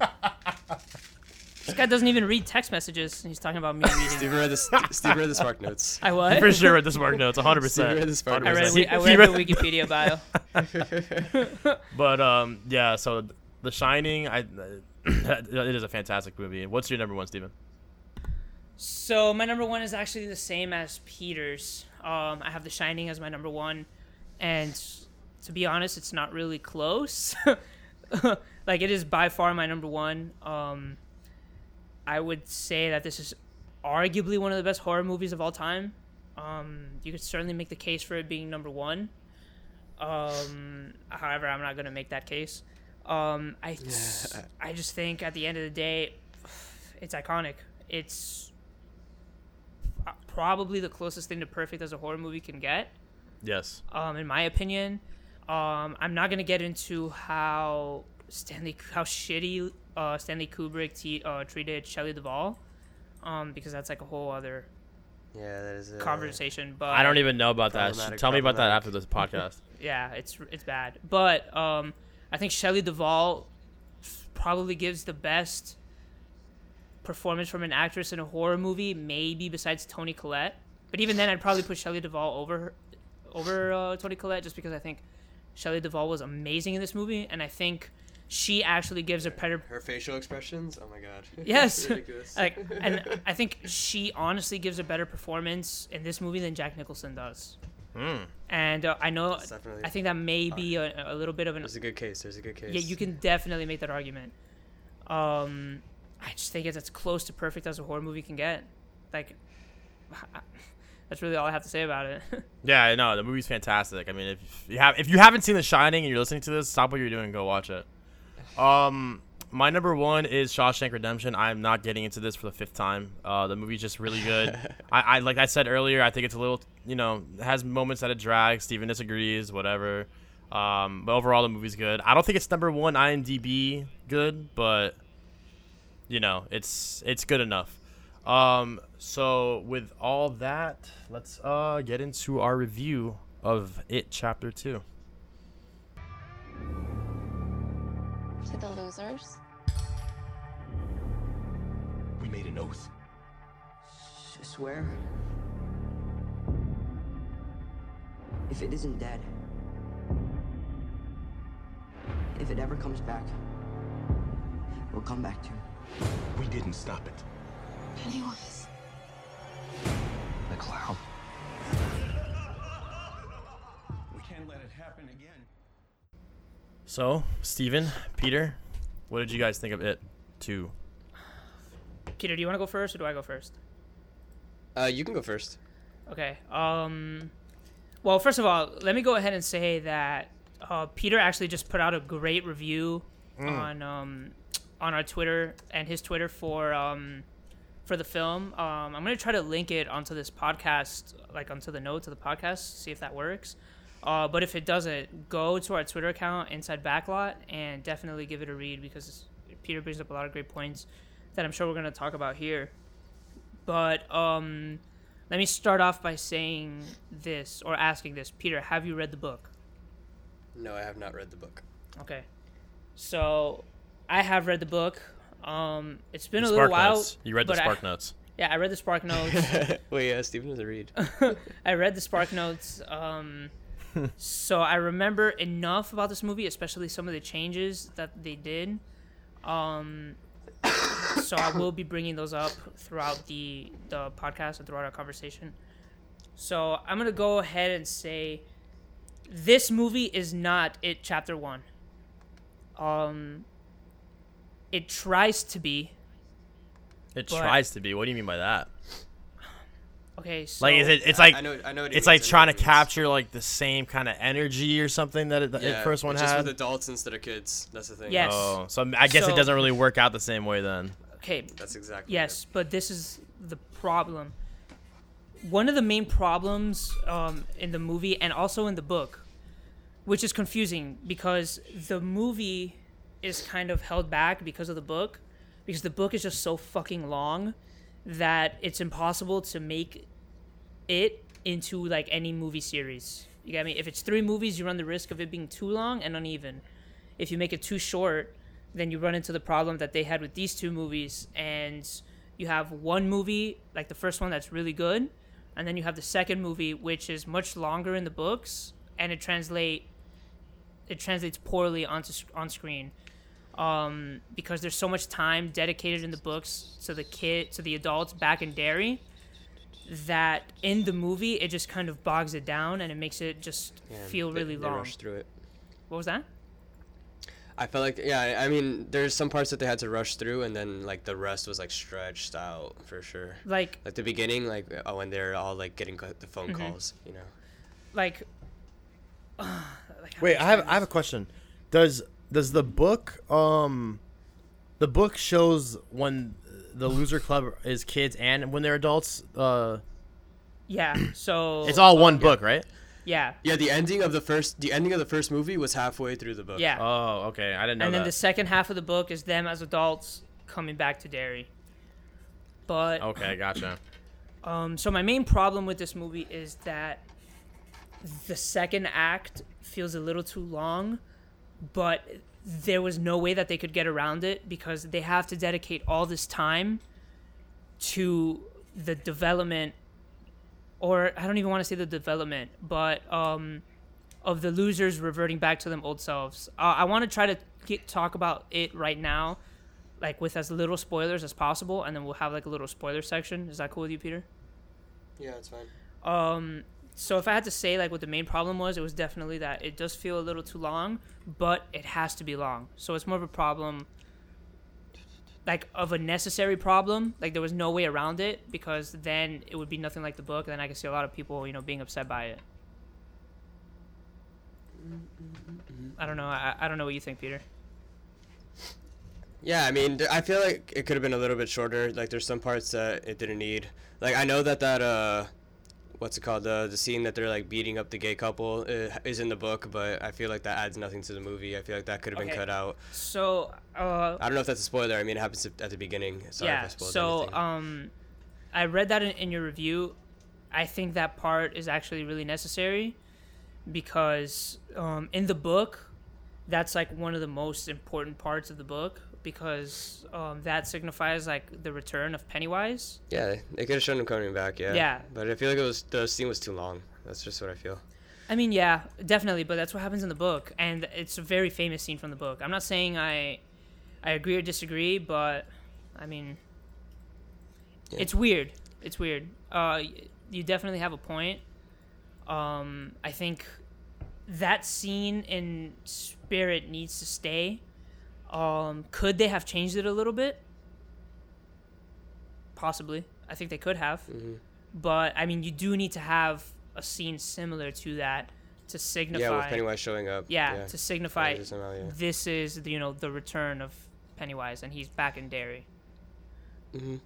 this guy doesn't even read text messages. and He's talking about me reading. Steven read the Steve read the Spark Notes. I was For sure, with the Spark Notes, 100. Steve read percent the Spark I read, Notes. the, I He- read the Wikipedia bio. But um, yeah. So The Shining, I it is a fantastic movie. What's your number one, Steven? So my number one is actually the same as Peter's. Um, I have The Shining as my number one, and to be honest, it's not really close. like it is by far my number one. Um, I would say that this is arguably one of the best horror movies of all time. Um, you could certainly make the case for it being number one. Um, however, I'm not gonna make that case. Um, I I just think at the end of the day, it's iconic. It's probably the closest thing to perfect as a horror movie can get Yes. um, in my opinion. Um, I'm not gonna get into how Stanley how shitty uh, Stanley Kubrick t- uh, treated Shelley Duvall, um, because that's like a whole other Yeah, that is a conversation. But I don't even know about that. Tell me about that after this podcast. yeah, it's it's bad. But um, I think Shelley Duvall probably gives the best performance from an actress in a horror movie, maybe besides Toni Collette. But even then, I'd probably put Shelley Duvall over over uh, Toni Collette just because I think Shelley Duvall was amazing in this movie, and I think she actually gives a better Her facial expressions. Oh my god. Yes. Like, and I think she honestly gives a better performance in this movie than Jack Nicholson does. Hmm. And uh, I know, definitely- I think that may be a, a little bit of an There's a good case. There's a good case. yeah. You can definitely make that argument. Um, I just think it's as close to perfect as a horror movie can get. Like, that's really all I have to say about it. Yeah, I know the movie's fantastic. I mean, if you have if you haven't seen The Shining and you're listening to this, stop what you're doing, and go watch it. Um, my number one is Shawshank Redemption. I'm not getting into this for the fifth time. Uh, the movie's just really good. I, I like I said earlier, I think it's a little, you know, it has moments that it drags. Steven disagrees, whatever. Um, but overall, the movie's good. I don't think it's number one IMDb good, but you know, it's it's good enough. Um, so with all that, let's uh get into our review of it chapter 2. To the losers. We made an oath. S- swear? If it isn't dead, if it ever comes back, we'll come back to it. We didn't stop it. Pennywise. The clown. We can't let it happen again. So, Steven, Peter, what did you guys think of it too? Peter, do you want to go first or do I go first? Uh, you can go first. Okay. Um, well, first of all, let me go ahead and say that uh, Peter actually just put out a great review on um, on our Twitter and his Twitter for um, for the film. Um, I'm gonna try to link it onto this podcast, like onto the notes of the podcast, see if that works. Uh, but if it doesn't, go to our Twitter account, Inside Backlot, and definitely give it a read because Peter brings up a lot of great points that I'm sure we're gonna talk about here. But um, let me start off by saying this or asking this. Peter, have you read the book? No, I have not read the book. Okay. So I have read the book. Um, it's been The a little Spark while. Notes. You read the but I- Spark Notes. Yeah, I read the Spark Notes. Wait, yeah, Steven doesn't read. I read the Spark Notes. Um, so I remember enough about this movie, especially some of the changes that they did. Um, so I will be bringing those up throughout the the podcast and throughout our conversation. So I'm gonna go ahead and say this movie is not it chapter one. Um, it tries to be. It But- tries to be. What do you mean by that? Okay, so Like is it it's like I know- I know what it's like trying to capture like the same kind of energy or something that it, the yeah, first one it's just had. with adults instead of kids. That's the thing. Yes. Oh, so I guess So- it doesn't really work out the same way then. okay, That's exactly. Yes, but this is the problem. One of the main problems um, in the movie and also in the book, which is confusing because the movie is kind of held back because of the book, because the book is just so fucking long that it's impossible to make it into like any movie series. You get me? If it's three movies, you run the risk of it being too long and uneven. If you make it too short, then you run into the problem that they had with these two movies, and you have one movie like the first one that's really good, and then you have the second movie which is much longer in the books, and it translate it translates poorly onto on screen um, because there's so much time dedicated in the books to the kid to the adults back in Derry that in the movie it just kind of bogs it down and it makes it just Yeah, feel they- really they long. rushed through it. What was that? I felt like yeah. I I mean, there's some parts that they had to rush through, and then like the rest was like stretched out for sure. Like Like the beginning, like oh, when they're all like getting the phone Mhm. calls, you know. like, like Wait, I have explain I have a question. Does does the book um the book shows when the loser club is kids and when they're adults uh Yeah. So it's all um, one book, right? Yeah. Yeah, the ending of the first the ending of the first movie was halfway through the book. Yeah. Oh, okay. I didn't know and then the second half of the book is them as adults coming back to Derry. But Okay, gotcha. Um, so my main problem with this movie is that the second act feels a little too long, but there was no way that they could get around it because they have to dedicate all this time to the development or I don't even want to say the development, but um, of the losers reverting back to them old selves. Uh, I want to try to get, talk about it right now, like with as little spoilers as possible, and then we'll have like a little spoiler section. Is that cool with you, Peter? Yeah, it's fine. Um, so if I had to say like what the main problem was, it was definitely that it does feel a little too long, but it has to be long. So it's more of a problem like of a necessary problem. Like there was no way around it because then it would be nothing like the book. And then I can see a lot of people, you know, being upset by it. I don't know. I, I don't know what you think, Peter. Yeah, I mean, I feel like it could have been a little bit shorter. Like, there's some parts that it didn't need. Like, I know that that uh, what's it called? The the scene that they're like beating up the gay couple uh, is in the book, but I feel like that adds nothing to the movie. I feel like that could have been Okay. cut out. So, uh, I don't know if that's a spoiler. I mean, it happens at the beginning. Sorry yeah. I So, anything. um, I read that in, in your review. I think that part is actually really necessary because um, in the book, that's like one of the most important parts of the book because um, that signifies like the return of Pennywise. yeah, they could have shown him coming back. Yeah. Yeah. But I feel like it was the scene was too long. That's just what I feel. I mean, yeah, definitely, but that's what happens in the book, and it's a very famous scene from the book. I'm not saying I, I agree or disagree, but I mean, yeah. it's weird. It's weird. Uh, you definitely have a point. Um, I think that scene in Spirit needs to stay. Um, could they have changed it a little bit? Possibly. I think they could have. But I mean, you do need to have a scene similar to that to signify. Yeah, with Pennywise showing up. Yeah, to signify Yeah, somehow, yeah. this is the, you know the return of Pennywise and he's back in Derry. Mhm.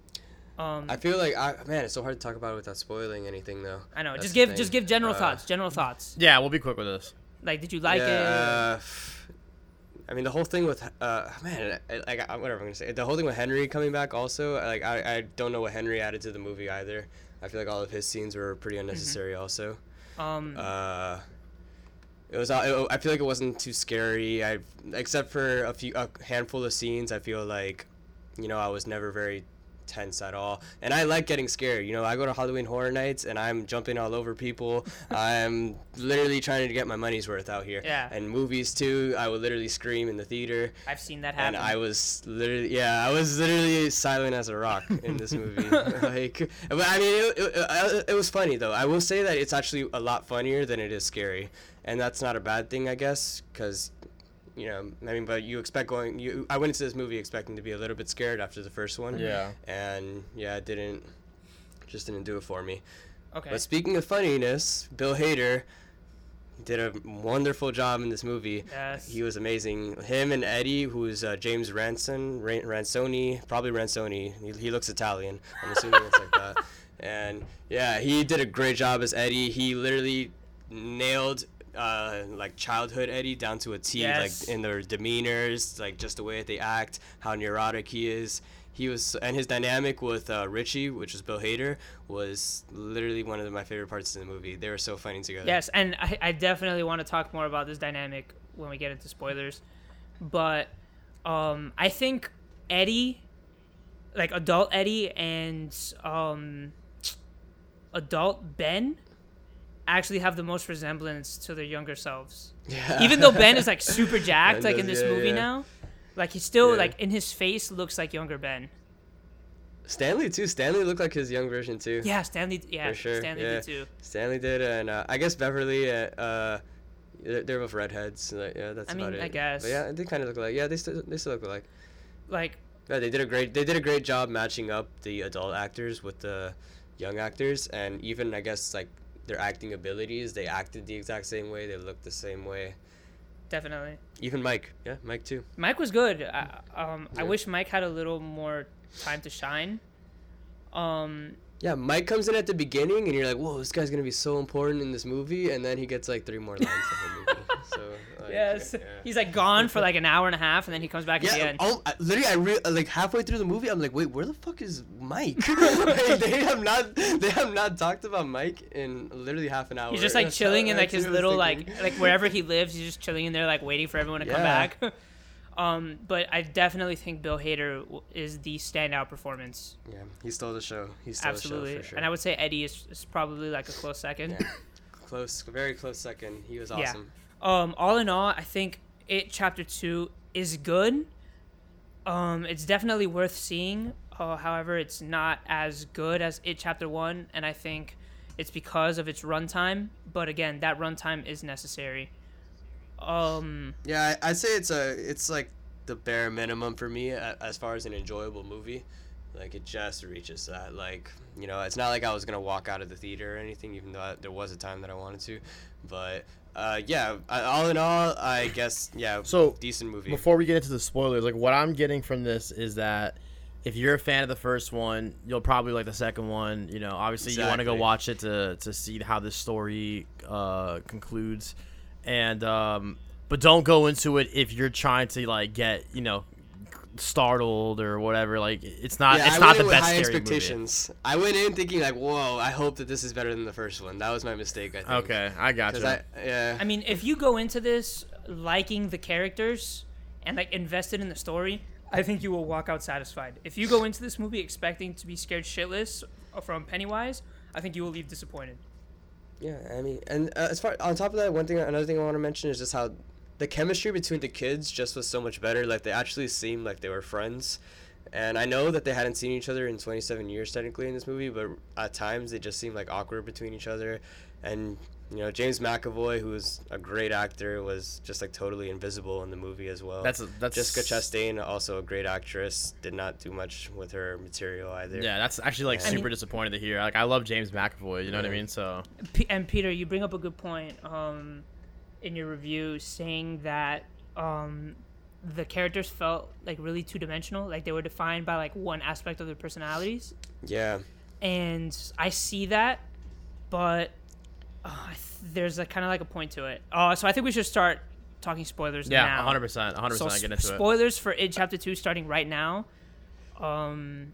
Um, I feel like I man, it's so hard to talk about it without spoiling anything though. I know. That's just give just give general Uh, thoughts. General thoughts. Yeah, we'll be quick with this. Like, did you like it? yeah, I mean, the whole thing with uh, man, like whatever I'm gonna say. The whole thing with Henry coming back also. Like I, I don't know what Henry added to the movie either. I feel like all of his scenes were pretty unnecessary also. Um, Uh, it was. uh, It, I feel like it wasn't too scary. I except for a few a handful of scenes. I feel like, you know, I was never very tense at all. And I like getting scared. You know, I go to Halloween Horror Nights and I'm jumping all over people. I'm literally trying to get my money's worth out here. Yeah. And movies too. I would literally scream in the theater. I've seen that happen. And. I was literally, yeah, I was literally silent as a rock in this movie. like, but I mean, it, it, it, uh, it was funny though. I will say that it's actually a lot funnier than it is scary, and that's not a bad thing, I guess, because, you know, I mean, but you expect going, you, I went into this movie expecting to be a little bit scared after the first one. Yeah. And yeah, it didn't, just didn't do it for me. Okay. But speaking of funniness, Bill Hader did a wonderful job in this movie. Yes. He was amazing. Him and Eddie, who's uh, James Ransone, Ran- Ransoni, probably Ransoni. He, he looks Italian. I'm assuming it's like that. And yeah, he did a great job as Eddie. He literally nailed uh, like childhood Eddie down to a T, Yes. like in their demeanors, like just the way that they act, how neurotic he is. He was, and his dynamic with uh, Richie, which was Bill Hader, was literally one of my favorite parts of the movie. They were so funny together. Yes, and I, I definitely want to talk more about this dynamic when we get into spoilers. But um, I think Eddie, like adult Eddie and um, adult Ben, actually have the most resemblance to their younger selves. Yeah. Even though Ben is like super jacked, like in this yeah, movie yeah. now, like he still Yeah. like in his face looks like younger Ben. Stanley too. Stanley looked like his young version too. Yeah, Stanley. Yeah, for sure. Stanley yeah. did too. Stanley did, and uh, I guess Beverly. Uh, uh, they're they're both redheads. Like, yeah, that's I mean, about it. I guess. But yeah, they kind of look alike. Yeah, they still they still look alike. Like Yeah, they did a great they did a great job matching up the adult actors with the young actors, and even I guess like their acting abilities. They acted the exact same way. They looked the same way. definitely. Even Mike. Yeah, Mike too. Mike was good. I, um, I wish Mike had a little more time to shine. Um, Yeah, Mike comes in at the beginning, and you're like, "Whoa, this guy's gonna be so important in this movie," and then he gets like three more lines the movie. So like, yes, yeah. he's like gone for like an hour and a half, and then he comes back at the end. oh, I- literally, I re- like halfway through the movie, I'm like, wait, where the fuck is Mike? Like, they have not, they have not talked about Mike in literally half an hour. He's just like That's chilling how- in like his what I was little like like wherever he lives. He's just chilling in there, like waiting for everyone to come back. um, but I definitely think Bill Hader is the standout performance. Yeah, he stole the show. He stole Absolutely, the show for sure. and I would say Eddie is, is probably like a close second. Yeah. close, very close second. He was Yeah. Um, all in all, I think it chapter two is good. Um, it's definitely worth seeing. Uh, however, it's not as good as it chapter one, and I think it's because of its runtime. But again, that runtime is necessary. Um, Yeah, I, I'd say it's a, it's like the bare minimum for me as far as an enjoyable movie. Like it just reaches that. Like you know, it's not like I was gonna walk out of the theater or anything, even though I, there was a time that I wanted to. But uh, yeah, all in all, I guess yeah. So decent movie. Before we get into the spoilers, like what I'm getting from this is that if you're a fan of the first one, you'll probably like the second one. You know, obviously you want to go watch it to to see how this story uh, concludes, and um, but don't go into it if you're trying to like get you know startled or whatever. Like it's not yeah, it's I not the best high scary movie. expectations. I went in thinking like, whoa, I hope that this is better than the first one. That was my mistake. I think. Okay, I got 'Cause you. Yeah. I mean, if you go into this liking the characters and like invested in the story, I think you will walk out satisfied. If you go into this movie expecting to be scared shitless from Pennywise, I think you will leave disappointed. Yeah, I mean, and uh, as far on top of that, one thing, another thing I want to mention is just how the chemistry between the kids just was so much better. Like they actually seemed like they were friends, and I know that they hadn't seen each other in 27 years technically in this movie, but at times they just seemed like awkward between each other, and you know James McAvoy, who was a great actor, was just like totally invisible in the movie as well. That's- that's- Jessica Chastain, also a great actress, did not do much with her material either. Yeah, that's actually like And- super disappointed to hear. Like I love James McAvoy, you know what I mean? So P- and Peter, you bring up a good point um, in your review, saying that um, the characters felt like really two dimensional, like they were defined by like one aspect of their personalities. Yeah. and I see that, but uh, th- there's a kind of like a point to it. Uh, so I think we should start talking spoilers Yeah, now. 100%, 100% So get into it. spoilers for it chapter two starting right now. Um,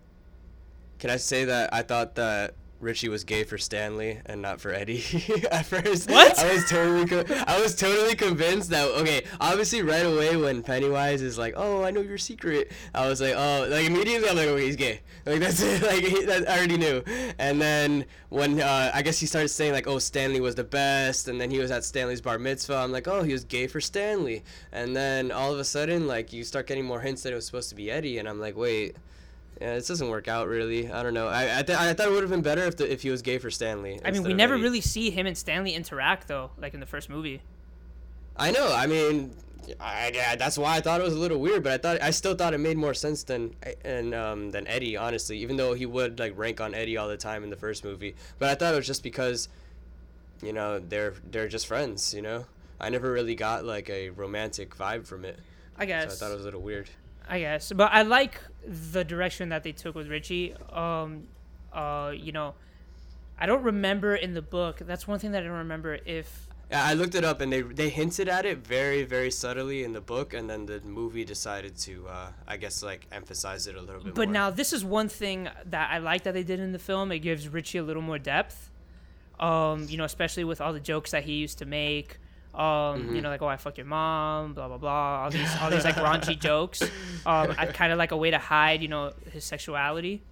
Can I say that I thought that Richie was gay for Stanley and not for Eddie at first? What? I was totally, co- I was totally convinced that okay. Obviously, right away when Pennywise is like, "Oh, I know your secret," I was like, "Oh," like immediately I'm like, "Okay, he's gay." Like that's it. Like he, that, I already knew. And then when uh, I guess he started saying like, "Oh, Stanley was the best," and then he was at Stanley's bar mitzvah. I'm like, "Oh, he was gay for Stanley." And then all of a sudden, like you start getting more hints that it was supposed to be Eddie, and I'm like, "Wait." Yeah, this doesn't work out really. I don't know. I I, th- I thought it would have been better if the, if he was gay for Stanley. I mean, we never Eddie. really see him and Stanley interact though, like in the first movie. I know. I mean, I, yeah, that's why I thought it was a little weird. But I thought I still thought it made more sense than and um than Eddie, honestly. Even though he would like rank on Eddie all the time in the first movie, but I thought it was just because, you know, they're they're just friends. You know, I never really got like a romantic vibe from it. I guess. So I thought it was a little weird. I guess, but I like the direction that they took with Richie. Um, uh, you know, I don't remember in the book. That's one thing that I don't remember if Yeah, I looked it up and they they hinted at it very very subtly in the book, and then the movie decided to, uh, I guess, like emphasize it a little bit But more. now this is one thing that I like that they did in the film. It gives Richie a little more depth. Um, you know, especially with all the jokes that he used to make. Um, you Mhm. know, like oh I fucked your mom, blah blah blah. All these all these like raunchy jokes. Um, I kind of like a way to hide, you know, his sexuality.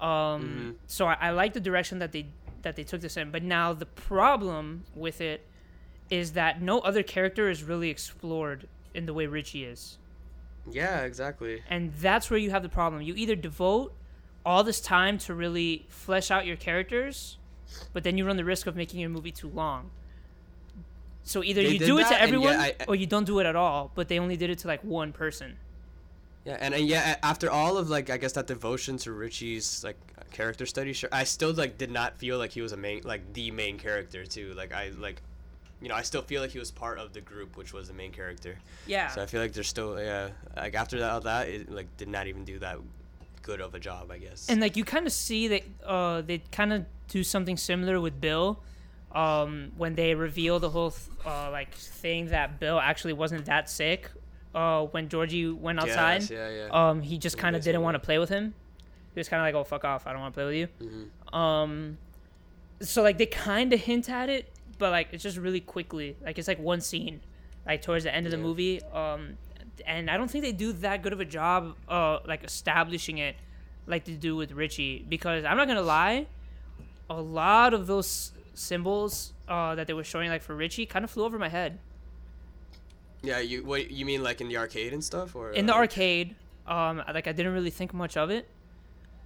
Um, Mhm. so I, I like the direction that they that they took this in. But now the problem with it is that no other character is really explored in the way Richie is. yeah, exactly. And that's where you have the problem. You either devote all this time to really flesh out your characters, but then you run the risk of making your movie too long. So either They you do it to everyone yet I- or you don't do it at all, but they only did it to like one person. Yeah, and, and yeah, after all of like I guess that devotion to Richie's like character study, sure, I still like did not feel like he was a main like the main character too. Like I like, you know, I still feel like he was part of the group, which was the main character. Yeah. So I feel like there's still yeah like after that all that it like did not even do that good of a job, I guess. And like you kind of see that uh, they kind of do something similar with Bill, um, when they reveal the whole th- uh, like thing that Bill actually wasn't that sick. Uh, when Georgie went outside, Yes, yeah, yeah. um, he just kind of didn't want to play with him. He was kind of like, "Oh fuck off! I don't want to play with you." Mhm. Um, so like they kind of hint at it, but like it's just really quickly. Like it's like one scene, like towards the end of the movie. Um, and I don't think they do that good of a job, uh, like establishing it, like they do with Richie. Because I'm not gonna lie, a lot of those symbols uh, that they were showing, like for Richie, kind of flew over my head. yeah, you what you mean like in the arcade and stuff or In the uh, arcade, um, like I didn't really think much of it.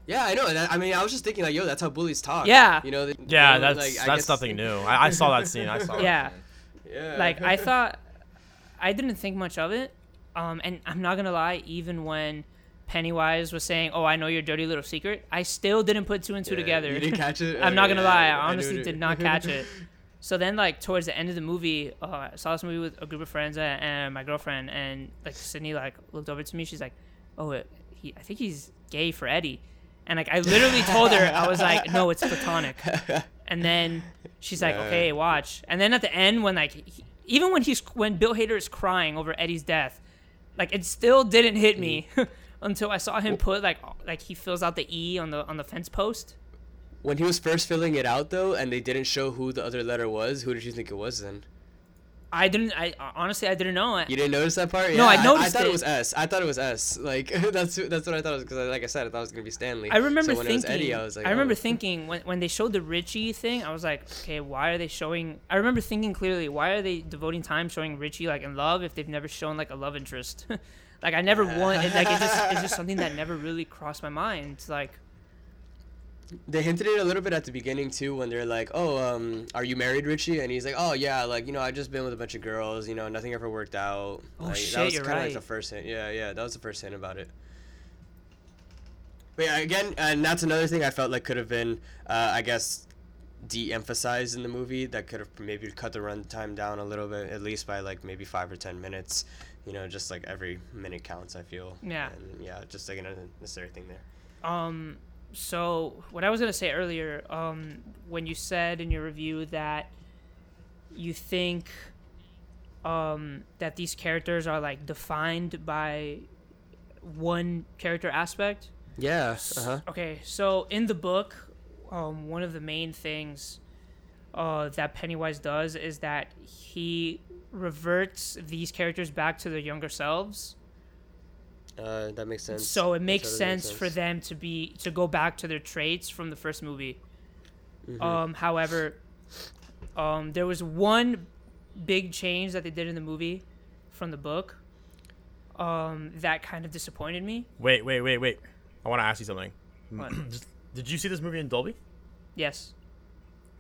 Yeah, I know. And I, I mean, I was just thinking like, yo, that's how bullies talk. Yeah. You know. they- Yeah, you know, that's like, I that's guess- nothing new. I, I saw that scene. I saw. yeah. Yeah. Like I thought, I didn't think much of it, Um, and I'm not gonna lie, even when Pennywise was saying, "Oh, I know your dirty little secret," I still didn't put two and two Yeah, together. you didn't catch it? I'm not gonna yeah, lie, I honestly did not catch it. So then, like towards the end of the movie, uh, I saw this movie with a group of friends uh, and my girlfriend, and like Sydney like looked over to me. She's like, "Oh, he, I think he's gay for Eddie," and like I literally told her, I was like, "No, it's platonic." And then she's like, Yeah. "Okay, watch." And then at the end, when like he, even when he's when Bill Hader is crying over Eddie's death, like it still didn't hit me until I saw him put like like he fills out the E on the on the fence post. When he was first filling it out though, and they didn't show who the other letter was, who did you think it was then? I didn't. I honestly, I didn't know. You didn't notice that part? No, I noticed. I, noticed thought it. it. was S. I thought it was S. Like that's that's what I thought it was because, like I said, I thought it was gonna be Stanley. I remember so when thinking. it was Eddie, I was like, I remember oh. thinking when when they showed the Richie thing, I was like, okay, why are they showing? I remember thinking clearly, why are they devoting time showing Richie like in love if they've never shown like a love interest? like I never want. It, like it just it's just something that never really crossed my mind. Like They hinted it a little bit at the beginning too, when they're like, "Oh, um, are you married, Richie?" And he's like, "Oh yeah, like you know, I just been with a bunch of girls. You know, nothing ever worked out." Oh, like, shit, that was kinda like the first hint. Yeah, yeah, that was the first hint about it. But yeah, again, and that's another thing I felt like could have been, uh, I guess, de-emphasized in the movie. That could have maybe cut the runtime down a little bit, at least by like maybe five or ten minutes. You know, just like every minute counts. I feel. Yeah. And yeah, just like an necessary thing there. Um, so what I was gonna say earlier, um, when you said in your review that you think um, that these characters are like defined by one character aspect. Yeah. Uh huh. Okay, so in the book, um, one of the main things uh, that Pennywise does is that he reverts these characters back to their younger selves. Uh, that makes sense. So it That makes totally sense, for them to be to go back to their traits from the first movie. Um, however, um, there was one big change that they did in the movie from the book um, that kind of disappointed me. Wait, wait, wait, wait. I want to ask you something. What? Did you see this movie in Dolby? Yes,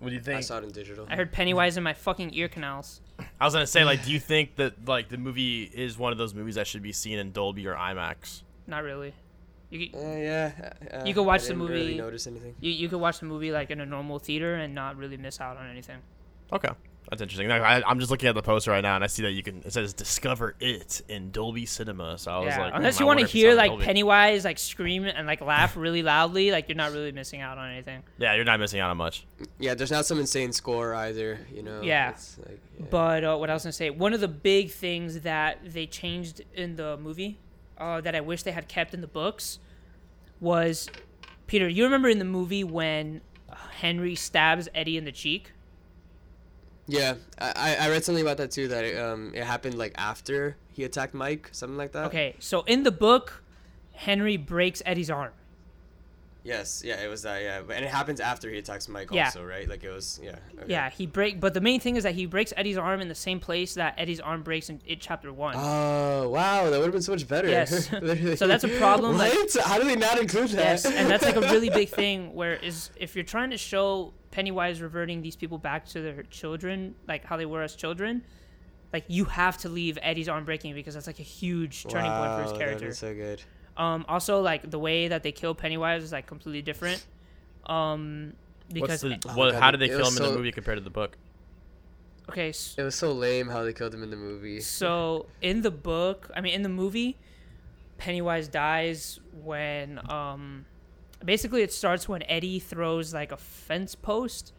What do you think? I saw it in digital. I heard Pennywise in my fucking ear canals. I was gonna say, like, do you think that like the movie is one of those movies that should be seen in Dolby or IMAX? Not really. You c- Uh, yeah. Uh, You could watch I the didn't Really movie- notice anything? you, you could watch the movie like in a normal theater and not really miss out on anything. Okay, that's interesting. Like, I, I'm just looking at the poster right now, and I see that you can. It says "Discover It" in Dolby Cinema. So I was like, unless hmm, you want to wonder if it's hear like Dolby. Pennywise like scream and like laugh really loudly, like you're not really missing out on anything. Yeah, you're not missing out on much. Yeah, there's not some insane score either. You know. Yeah. It's like, yeah. But uh, what I was gonna say, one of the big things that they changed in the movie, uh, that I wish they had kept in the books, was Peter. You remember in the movie when Henry stabs Eddie in the cheek? Yeah, I, I- read something about that too. That it, um it happened like after he attacked Mike, something like that. Okay, so in the book, Henry breaks Eddie's arm. Yes. Yeah, it was that. Yeah, and it happens after he attacks Mike Yeah. also, right? Like it was. Yeah. okay. Yeah, he break. But the main thing is that he breaks Eddie's arm in the same place that Eddie's arm breaks in it chapter one. Oh wow, that would have been so much better. Yes. So that's a problem, like- How do they not include that? Yes, and that's like a really big thing. Where is if you're trying to show Pennywise reverting these people back to their children, like how they were as children, like you have to leave Eddie's arm breaking because that's like a huge turning point for his character. That is so good. Um, also like the way that they kill Pennywise is like completely different. Um, because What's the, Oh, what, God, how did they kill him was in the movie compared to the book? okay, s- It was so lame how they killed him in the movie. So in the book, I mean in the movie, Pennywise dies when um basically it starts when Eddie throws like a fence post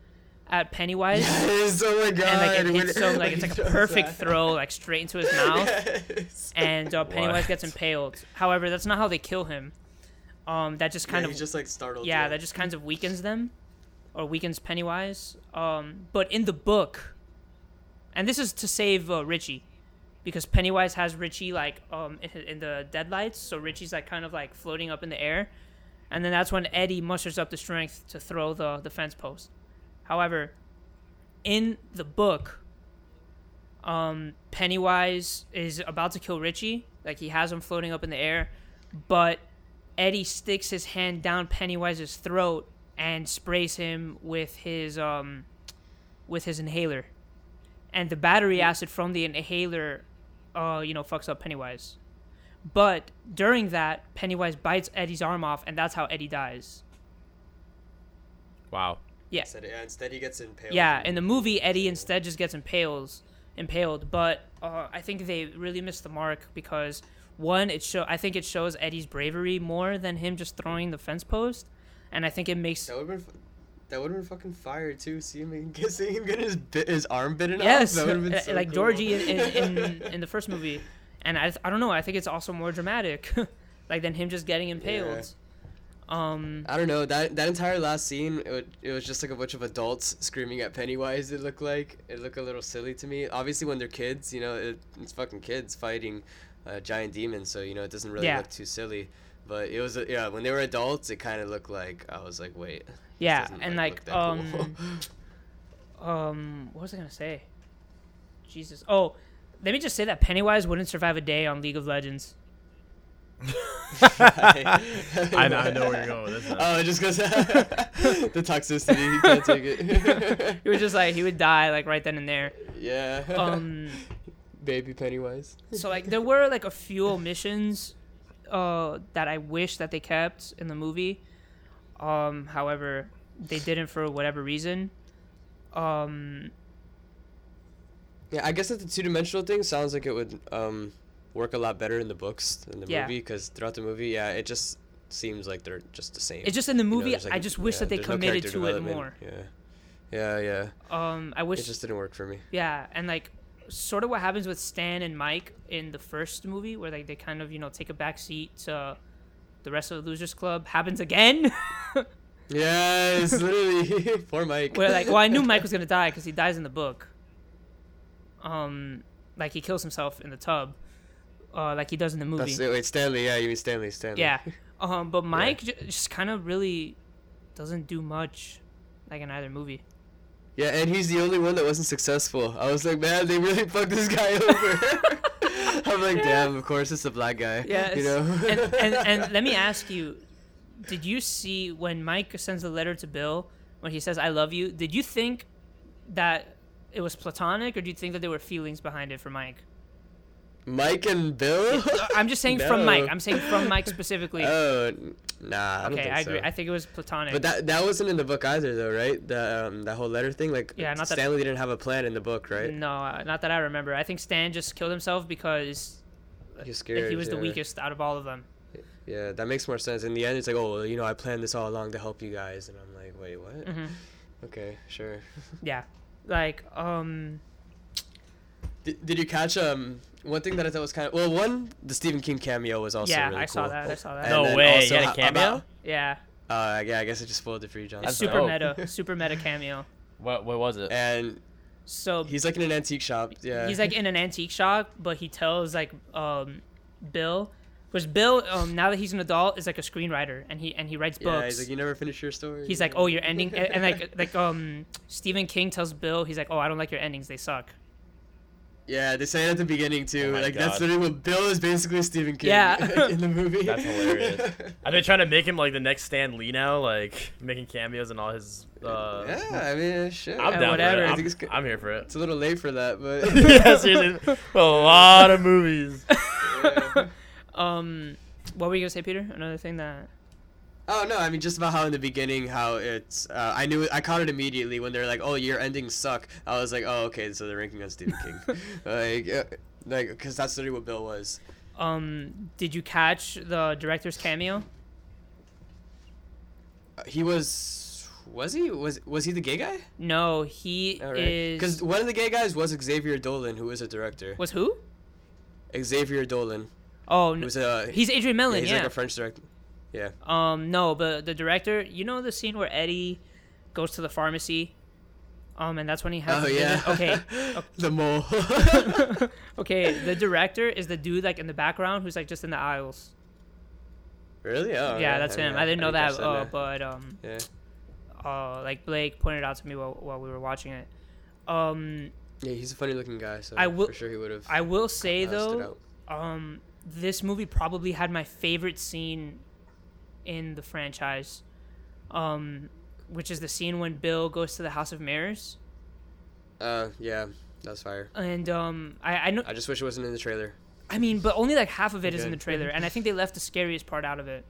at Pennywise. Yes, oh my god. And like it hits him like it's like a perfect that. throw like straight into his mouth, Yes. and uh, Pennywise What? gets impaled. However, that's not how they kill him. Um, that just kind yeah, of he's just like startled. yeah, that just kind of weakens them, or weakens Pennywise. Um, but in the book, and this is to save uh, Richie, because Pennywise has Richie like um in, in the deadlights, so Richie's like kind of like floating up in the air, and then that's when Eddie musters up the strength to throw the the fence post. However, in the book, um, Pennywise is about to kill Richie, like he has him floating up in the air, but Eddie sticks his hand down Pennywise's throat and sprays him with his um with his inhaler. And the battery acid from the inhaler uh, you know, fucks up Pennywise. But during that, Pennywise bites Eddie's arm off, and that's how Eddie dies. Wow. Yeah. Instead, yeah, instead he gets impaled. Yeah, in the movie, Eddie instead just gets impales, impaled. But uh, I think they really missed the mark because one, it show I think it shows Eddie's bravery more than him just throwing the fence post, and I think it makes That would have been. That would have been fucking fire too. See him, get, see him get his bit, his arm bitten yes, off. That would have been uh, so like cool. Georgie in, in, in, in the first movie, and I I don't know. I think it's also more dramatic, like than him just getting impaled. Um, I don't know that that entire last scene. It, would, it was just like a bunch of adults screaming at Pennywise. It looked like it looked a little silly to me. Obviously, when they're kids, you know, it, it's fucking kids fighting a giant demon, so you know it doesn't really Yeah. look too silly. But it was yeah, when they were adults, it kind of looked like I was like, wait. yeah, and look like that cool. um, um, what was I gonna say? Jesus. Oh, let me just say that Pennywise wouldn't survive a day on League of Legends. I, know- I know where you're going with this. now. Oh, just because the toxicity, he can't take it. He was just like he would die like right then and there. yeah. Um, Baby Pennywise. so like there were like a few omissions, uh, that I wish that they kept in the movie. Um, however, they didn't for whatever reason. Um, Yeah, I guess that the two dimensional thing sounds like it would um work a lot better in the books than the Yeah. movie because throughout the movie, yeah, it just seems like they're just the same. It's just in the You know, movie, I just wish that they there's no committed to it more. Yeah, yeah, yeah. um, I wish It just didn't work for me. Yeah, and like sort of what happens with Stan and Mike in the first movie, where like they kind of you know take a back seat to the rest of the Losers Club, happens again. Yes, literally. Poor Mike. where like, well, I knew Mike was gonna die because he dies in the book. Um, like he kills himself in the tub, uh, like he does in the movie. That's it. Wait, Stanley. Yeah, you mean Stanley? Stanley. Yeah. Um, but Mike ju- just kind of really doesn't do much, like in either movie. Yeah, and he's the only one that wasn't successful. I was like, man, they really fucked this guy over. I'm like, damn. Of course, it's the black guy. Yes. You know. and, and and let me ask you, did you see when Mike sends the letter to Bill when he says "I love you"? Did you think that it was platonic, or do you think that there were feelings behind it for Mike? Mike and Bill. I'm just saying from Mike. I'm saying from Mike specifically. Oh, nah. I okay, I agree. so. I think it was platonic. But that that wasn't in the book either, though, right? The um, that whole letter thing, like Yeah, not that- Stanley didn't have a plan in the book, right? no, uh, not that I remember. I think Stan just killed himself because like, scared. he was the yeah. weakest out of all of them. Yeah, that makes more sense. In the end, it's like, oh, well, you know, I planned this all along to help you guys, and I'm like, wait, what? Mhm. Okay, sure. Yeah, like um, Did, did you catch um one thing that I thought was kind of well one the Stephen King cameo was also yeah, really I saw cool. that. I saw that. And No way, also he had a cameo? about- Yeah, uh, yeah, I guess I just spoiled it for you, John. it's super dope. meta, super meta cameo. What what was it? And So he's like in an antique shop. Yeah. he's like in an antique shop, but he tells like um Bill, because Bill um now that he's an adult is like a screenwriter and he and he writes books. yeah, he's like, you never finish your story. He's like, oh, your ending, and, and like like um Stephen King tells Bill, he's like, oh, I don't like your endings, they suck. Yeah, they say it at the beginning too. Oh my like that's God. literally what Bill is basically Stephen King. Yeah. in the movie. That's hilarious. Are they trying to make him like the next Stan Lee now, like making cameos in all his? Uh, yeah, I mean, shit. I'm Yeah, down whatever. for it. I I'm, think it's good. I'm here for it. It's a little late for that, but yeah, seriously, a lot of movies. Um, what were you gonna say, Peter? Another thing that Oh no, I mean just about how in the beginning how it's uh, I knew I caught it immediately when they're like, "Oh, your endings suck." I was like, "Oh, okay, so they're ranking on Stephen King." like uh, like cuz that's literally what Bill was. um did you catch the director's cameo? Uh, he was was he was was he the gay guy? No, he is. Cuz one of the gay guys was Xavier Dolan who is a director. was who? Xavier Dolan. Oh, Who n- was a he's Adrian yeah, he's Yeah. like a French director. Yeah. Um, no, but the director, you know the scene where Eddie goes to the pharmacy, um, and that's when he has. Oh the yeah. Okay. the mole. okay. The director is the dude like in the background who's like just in the aisles. really? Oh. yeah, that's I him. I didn't know that, catch uh, but um, yeah. uh, like Blake pointed out to me while, while we were watching it. Um, Yeah, he's a funny looking guy, so I will- for sure he would have. I will say though, um, this movie probably had my favorite scene in the franchise, um, which is the scene when Bill goes to the House of Mirrors. Uh, yeah. That's fire. and um, I I know. I just wish it wasn't in the trailer. I mean, but only like half of it is in the trailer, and I think they left the scariest part out of it.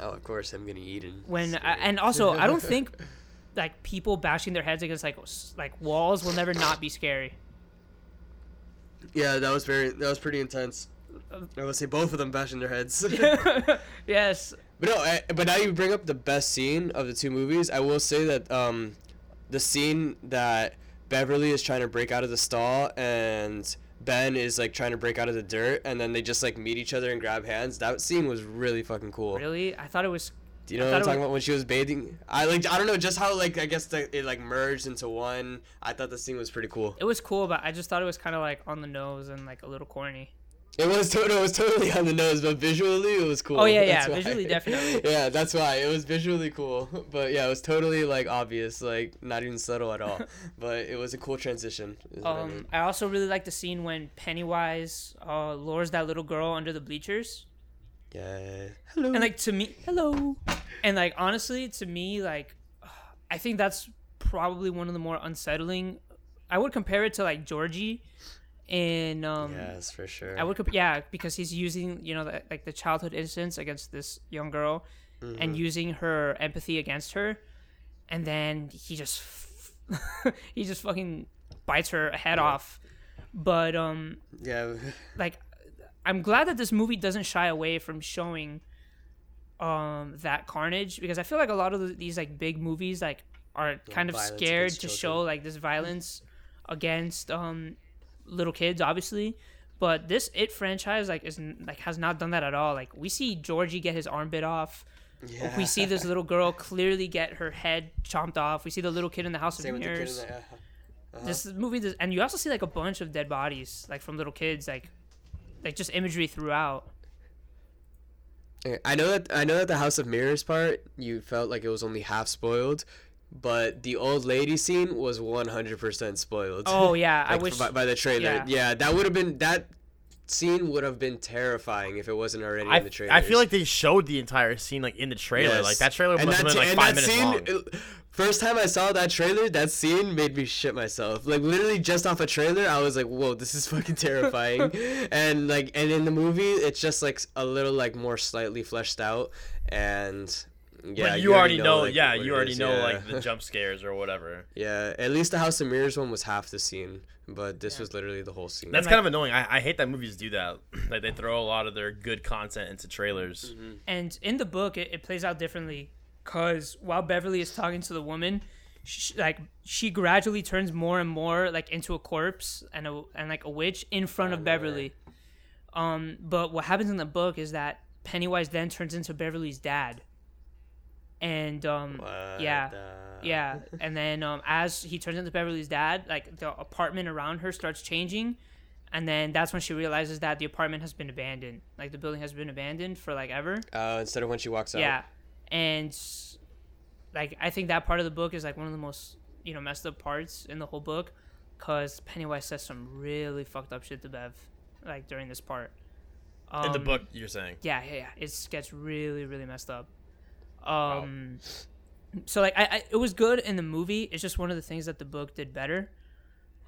Oh, of course, him getting eaten. When I, and also, I don't think like people bashing their heads against like like walls will never not be scary. Yeah, that was very. That was pretty intense. I would say both of them bashing their heads. yes. But no, I, but now you bring up the best scene of the two movies. I will say that um, the scene that Beverly is trying to break out of the stall and Ben is like trying to break out of the dirt, and then they just like meet each other and grab hands. That scene was really fucking cool. Really, I thought it was. Do you I know what I'm talking was- about when she was bathing? I like I don't know just how like I guess the, it like merged into one. I thought the scene was pretty cool. It was cool, but I just thought it was kind of like on the nose and like a little corny. It was to- no, it was totally on the nose, but visually it was cool. Oh, yeah, That's yeah, why. visually, definitely. yeah, that's why it was visually cool, but yeah, it was totally like obvious, like not even subtle at all. but it was a cool transition. is what I mean. Um, I also really like the scene when Pennywise uh, lures that little girl under the bleachers. Yeah. Hello. And like to me, hello. And like honestly, to me, like I think that's probably one of the more unsettling. I would compare it to like Georgie, and um, Yes, for sure. I would yeah because he's using you know the, like the childhood innocence against this young girl, and Mhm. using her empathy against her, and then he just he just fucking bites her head off. But um, Yeah. like I'm glad that this movie doesn't shy away from showing um that carnage because I feel like a lot of these like big movies like are kind of scared to children. show like this violence against um little kids obviously but this it franchise like is n- like has not done that at all like we see Georgie get his arm bit off Yeah. we see this little girl clearly get her head chomped off we see the little kid in the house Same of with the mirrors the- uh-huh. Uh-huh. this movie does, and you also see like a bunch of dead bodies like from little kids like like just imagery throughout I know that I know that the House of Mirrors part you felt like it was only half spoiled, but the old lady scene was 100% spoiled. Oh, yeah, I wish- by, by the trailer. yeah. Yeah, that would have been that scene would have been terrifying if it wasn't already I, in the trailer. I feel like they showed the entire scene like in the trailer. Like that trailer must have been like five minutes long. it- First time I saw that trailer, that scene made me shit myself. Like literally just off a trailer, I was like, "Whoa, this is fucking terrifying." and like, and in the movie, it's just like a little like more slightly fleshed out, and yeah, but you, already know, like, yeah, you already is, know yeah. like the jump scares or whatever. Yeah, at least the House of Mirrors one was half the scene, but this was literally the whole scene. That's kind of annoying. I, I hate that movies do that. like they throw a lot of their good content into trailers. Mm-hmm. and in the book it, it plays out differently because while beverly is talking to the woman she, like she gradually turns more and more like into a corpse and a and like a witch in front of beverly um but what happens in the book is that pennywise then turns into beverly's dad and um yeah. Yeah. And then um as he turns into beverly's dad like the apartment around her starts changing. And then that's when she realizes that the apartment has been abandoned. Like the building has been abandoned for like ever. Uh, instead of when she walks out. yeah and like i think that part of the book is like one of the most you know messed up parts in the whole book because pennywise says some really fucked up shit to bev like during this part. In the Um, book, you're saying. yeah yeah, yeah. it gets really really messed up um so like I, I it was good in the movie it's just one of the things that the book did better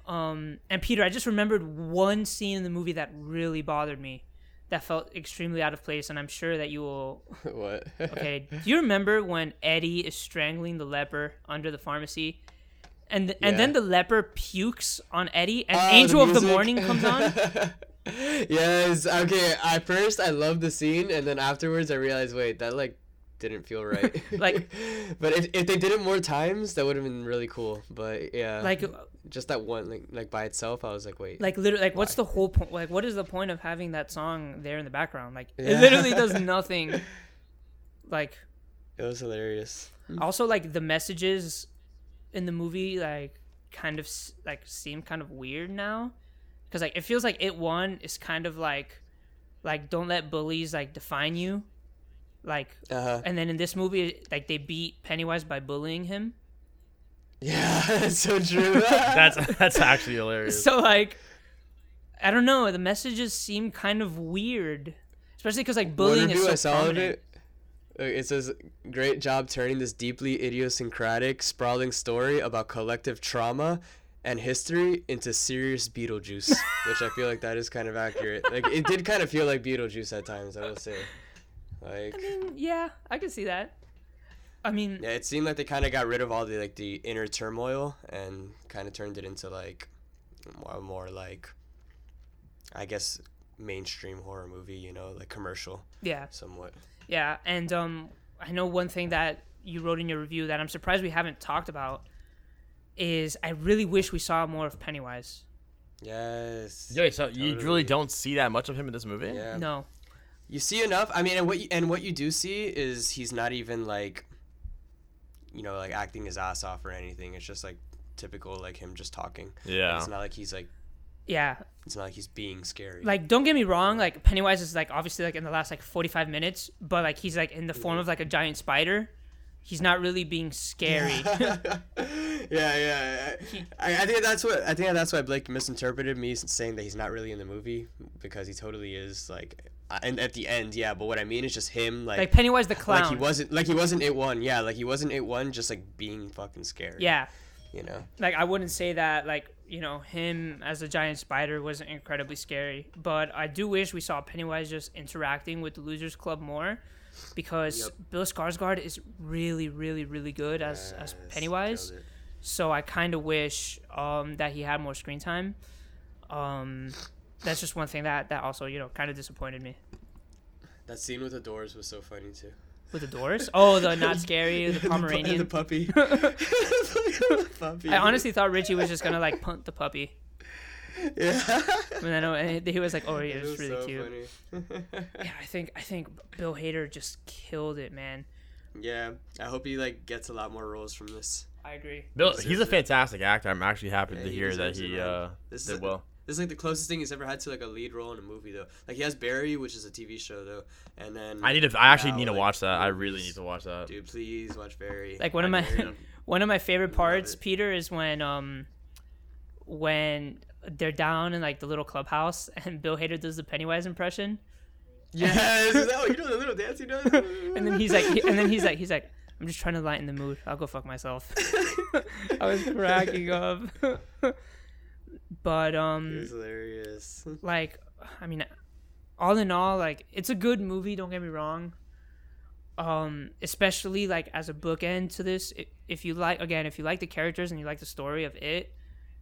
um and peter i just remembered one scene in the movie that really bothered me that felt extremely out of place and i'm sure that you will what? okay do you remember when eddie is strangling the leper under the pharmacy and th- and then the leper pukes on eddie and the angel of the morning comes on yes. Okay. At first, I loved the scene, and then afterwards, I realized, wait, that like didn't feel right. Like- but if, if they did it more times, that would have been really cool. But yeah, Like- just that one, like like by itself, I was like, wait, like literally like what's the whole point like what is the point of having that song there in the background like Yeah. it literally does nothing like it was hilarious. also like the messages in the movie like kind of like seem kind of weird now because like it feels like it one is kind of like like don't let bullies like define you like Uh-huh. and then in this movie like they beat pennywise by bullying him Yeah, that's so true. That's that's actually hilarious. so like i don't know the messages seem kind of weird especially because like bullying is so I saw of prominent. it. It says, "Great job turning this deeply idiosyncratic, sprawling story about collective trauma and history into serious Beetlejuice, which I feel like that is kind of accurate. Like it did kind of feel like Beetlejuice at times. I will say, like I mean, yeah, I can see that. I mean, yeah, it seemed like they kind of got rid of all the like the inner turmoil and kind of turned it into like more, more like, I guess, mainstream horror movie. You know, like commercial. Yeah. Somewhat. Yeah, and um, I know one thing that you wrote in your review that I'm surprised we haven't talked about is I really wish we saw more of Pennywise. Yes. Yeah, so you really don't see that much of him in this movie? Yeah. No. You see enough. I mean, and what you, and what you do see is he's not even like, you know, like acting his ass off or anything. It's just like typical like him just talking. Yeah. It's not like he's like. Yeah. It's not like he's being scary. Like, don't get me wrong. Like Pennywise is like obviously like in the last like 45 minutes, but like he's like in the form of like a giant spider. He's not really being scary. yeah, yeah. I, I think that's what I think that's why Blake misinterpreted me saying that he's not really in the movie because he totally is like. Uh, And at the end, yeah, but what I mean is just him, like Like Pennywise the clown. Like he wasn't, like he wasn't it one, yeah, like he wasn't it one, just like being fucking scary. yeah. you know. Like I wouldn't say that like you know him as a giant spider wasn't incredibly scary, but I do wish we saw Pennywise just interacting with the Losers Club more, because Yep. Bill Skarsgård is really, really, really good as as Pennywise. So I kind of wish um, that he had more screen time. Um, that's just one thing that that also you know kind of disappointed me That scene with the doors was so funny too. with the doors. Oh, the not scary, the Pomeranian. the puppy. The puppy. I honestly thought Richie was just gonna like punt the puppy. Yeah. And then uh, he was like, "Oh, yeah, It it's was really so cute." funny. yeah, I think I think Bill Hader just killed it, man. Yeah, I hope he like gets a lot more roles from this. I agree. Bill, Deserves he's a it. fantastic actor. I'm actually happy Yeah, to he hear that deserves it, he uh, This is did well. This is like the closest thing he's ever had to like a lead role in a movie though. Like he has Barry, which is a TV show though, and then I need to. I actually now, need to like, watch that. I really need to watch that. Dude, please watch Barry. Like one of my one of my favorite parts. Peter, is when um when they're down in like the little clubhouse and Bill Hader does the Pennywise impression. Yes, is that what you know the little dance he does? and then he's like, and then he's like, he's like, I'm just trying to lighten the mood. I'll go fuck myself. I was cracking up. But um, It's hilarious. like, I mean, all in all, like, it's a good movie. Don't get me wrong. Um, especially like as a bookend to this, if you like, again, if you like the characters and you like the story of it,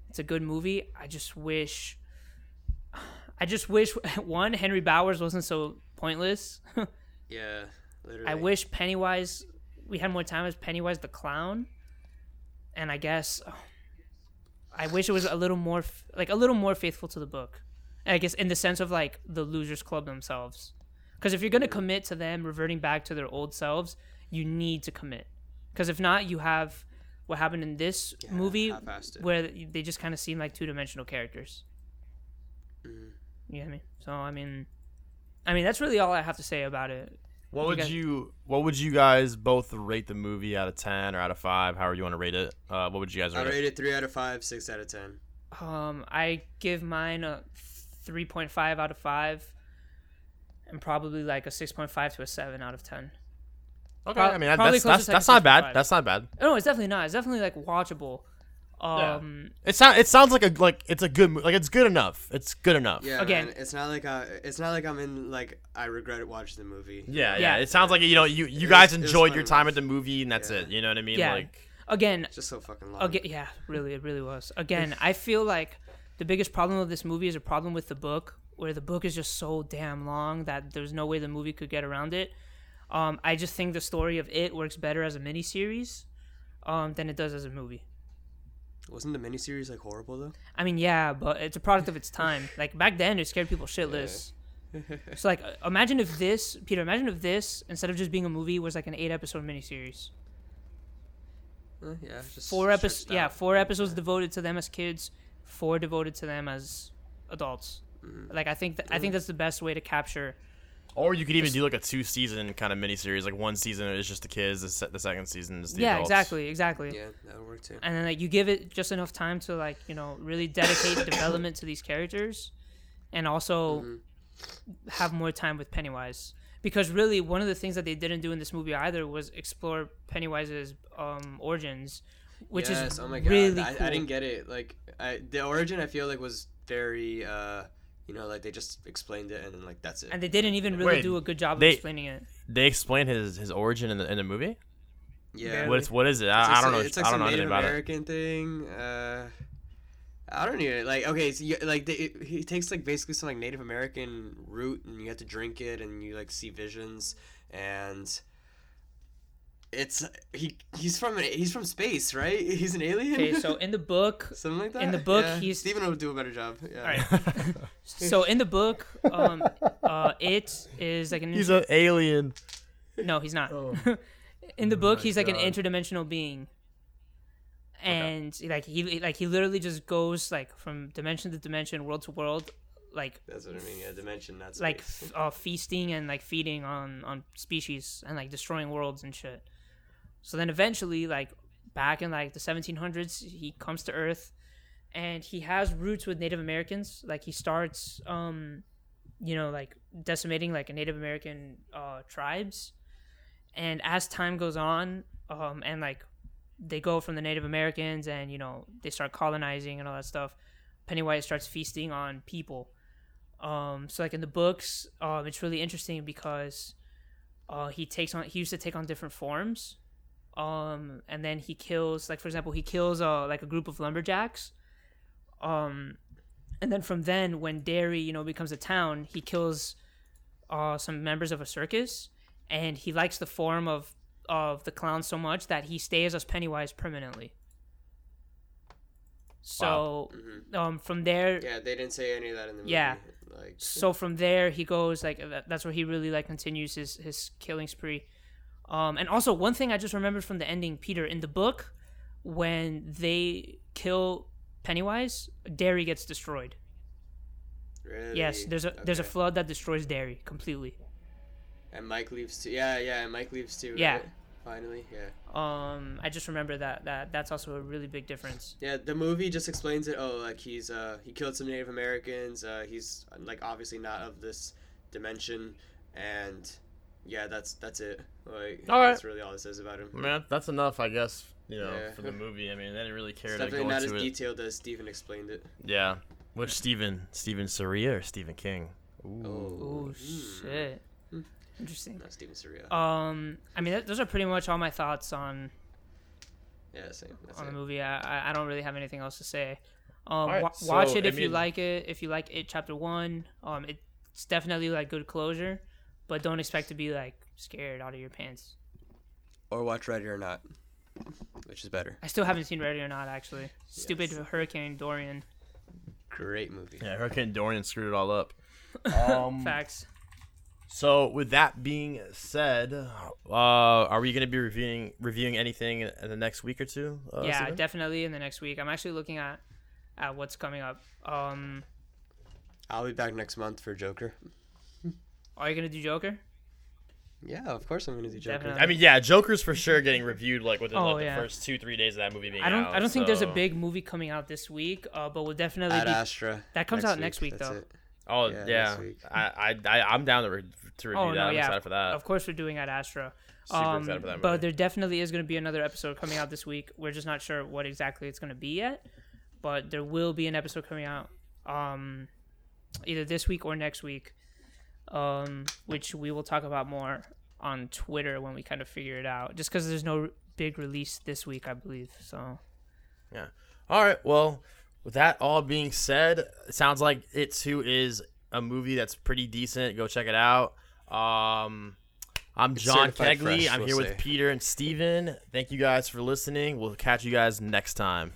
it's a good movie. I just wish. I just wish one Henry Bowers wasn't so pointless. Yeah, literally. I wish Pennywise we had more time as Pennywise the clown, and I guess I wish it was a little more f- like a little more faithful to the book. I guess in the sense of like the Losers Club themselves, because if you're gonna commit to them reverting back to their old selves, you need to commit. Because if not, you have what happened in this movie where they just kind of seem like two dimensional characters. Mhm. You get me? So I mean, I mean that's really all I have to say about it. What You would guys- you What would you guys both rate the movie out of ten or out of five? However you want to rate it. Uh, what would you guys rate? I rate? rate it? it three out of five, six out of ten. Um, I give mine a 3.5 out of 5 and probably like a 6.5 to a 7 out of 10. Okay, Prob- I mean that, probably that's closer that's, to, like, that's not bad. 6.5. That's not bad. No, it's definitely not. It's definitely like watchable. Yeah. Um, It sounds it sounds like a like it's a good mo- like it's good enough. It's good enough. Yeah, Again- man, it's not like I, it's not like I'm in like I regret watching the movie. Yeah, Yeah. yeah. It sounds like you know you you It guys was- enjoyed your time enough. at the movie and that's Yeah. it. You know what I mean? yeah. Like Again, It's just so fucking long. again, yeah, really, it really was. Again, I feel like the biggest problem of this movie is a problem with the book, where the book is just so damn long that there's no way the movie could get around it. Um, I just think the story of it works better as a miniseries um, than it does as a movie. Wasn't the miniseries like horrible though? I mean, yeah, but it's a product of its time. Like back then, it scared people shitless. so like, uh, imagine if this, Peter, imagine if this instead of just being a movie was like an eight episode miniseries. Uh, yeah, just Four episodes, yeah, four episodes devoted to them as kids, four devoted to them as adults. Mm-hmm. Like I think th- I think that's the best way to capture. Or you could even do like a two season kind of miniseries. Like one season is just the kids, the, se- the second season is the yeah, adults. exactly, exactly. Yeah, that would work too. and then like you give it just enough time to like you know really dedicate development to these characters and also have more time with pennywise because really one of the things that they didn't do in this movie either was explore pennywise's um, origins which yes, is oh my god, really I, cool. I didn't get it. Like I, the origin, I feel like was very, uh, you know, like they just explained it and then like that's it. and they didn't even really Wait, do a good job of explaining it. They explain his his origin in the in the movie. yeah, What is what is it? It's I, I don't some- know. It's like I don't some know Native anything about it. American thing. Uh, I don't even like. Okay, so you, like they, it, he takes like basically some like Native American root, and you have to drink it, and you like see visions, and it's he he's from an, he's from space, right? He's an alien. Okay, so in the book, something like that. in the book, yeah. he's Steven will do a better job. Yeah. all right. so in the book, um, uh, it is like an He's an alien. no, he's not. Oh. in the book, he's like an interdimensional being, and like he like he literally just goes like from dimension to dimension, world to world, like That's what I mean. Yeah, dimension. That's like f- uh, feasting and like feeding on on species and like destroying worlds and shit. So then eventually, like back in like the 1700s, he comes to Earth, and he has roots with Native Americans. Like he starts, um, you know, like decimating like Native American uh, tribes, and as time goes on, um, and like they go from the Native Americans and you know they start colonizing and all that stuff. Pennywise starts feasting on people. Um, so like in the books, um, it's really interesting because uh, he takes on he used to take on different forms, um, and then he kills like for example he kills uh, like a group of lumberjacks, um, and then from then when Derry you know becomes a town, he kills uh, some members of a circus, and he likes the form of of the clown so much that he stays as Pennywise permanently. So um, from there, Yeah, they didn't say any of that in the movie. Yeah. Like so from there he goes like that's where he really like continues his his killing spree um and also one thing i just remembered from the ending peter in the book when they kill pennywise derry gets destroyed really? yes there's a there's a flood that destroys derry completely And Mike leaves too. Yeah, yeah, and Mike leaves too. Yeah. right? Finally, yeah. um i just remember that that that's also a really big difference Yeah, the movie just explains it. Oh, like he's uh he killed some Native Americans. Uh, he's like obviously not of this dimension, and yeah, that's that's it. Like All right. that's really all it says about him. Man, that's enough, I guess. You know, Yeah. for the movie. I mean, they didn't really care It's to go definitely not as it. detailed as Stephen explained it. Yeah. Which Stephen? Stephen Saria or Stephen King? Ooh. oh shit interesting Not Stephen Surya. um i mean th- those are pretty much all my thoughts on yeah, same. That's on it. the movie. I, I- I don't really have anything else to say. Um, Alright, wa- watch so, it I if you like it. If you like it, chapter one. Um, it's definitely like good closure, but don't expect to be like scared out of your pants. Or watch Ready or Not, which is better. I still haven't seen Ready or Not actually. Stupid Hurricane Dorian. Great movie. Yeah, Hurricane Dorian screwed it all up. Um, Facts. So, with that being said, uh, are we going to be reviewing reviewing anything in in the next week or two? Uh, yeah, Steven? definitely in the next week. I'm actually looking at at what's coming up. Um, I'll be back next month for Joker. Are you gonna do Joker? Yeah, of course I'm gonna do Joker. Definitely. I mean, yeah, Joker's for sure getting reviewed like within Oh, like, yeah. the first two three days of that movie being I don't. out. I don't think there's a big movie coming out this week. Uh, but we'll definitely Ad be. Astra. That comes out next week, That's though. it. Oh Yeah, yeah. I, I I I'm down to, re- to review Oh that. no, I'm yeah, excited for that. Of course, we're doing Ad Astra. Super Um, excited for that movie. but there definitely is going to be another episode coming out this week. We're just not sure what exactly it's going to be yet, but there will be an episode coming out, um, either this week or next week, um, which we will talk about more on Twitter when we kind of figure it out. Just because there's no big release this week, I believe. So Yeah. All right. Well, with that all being said, it sounds like It Too is a movie that's pretty decent. Go check it out. Um, I'm It's John Kegley. fresh, I'm we'll here say. with Peter and Steven. Thank you guys for listening. We'll catch you guys next time.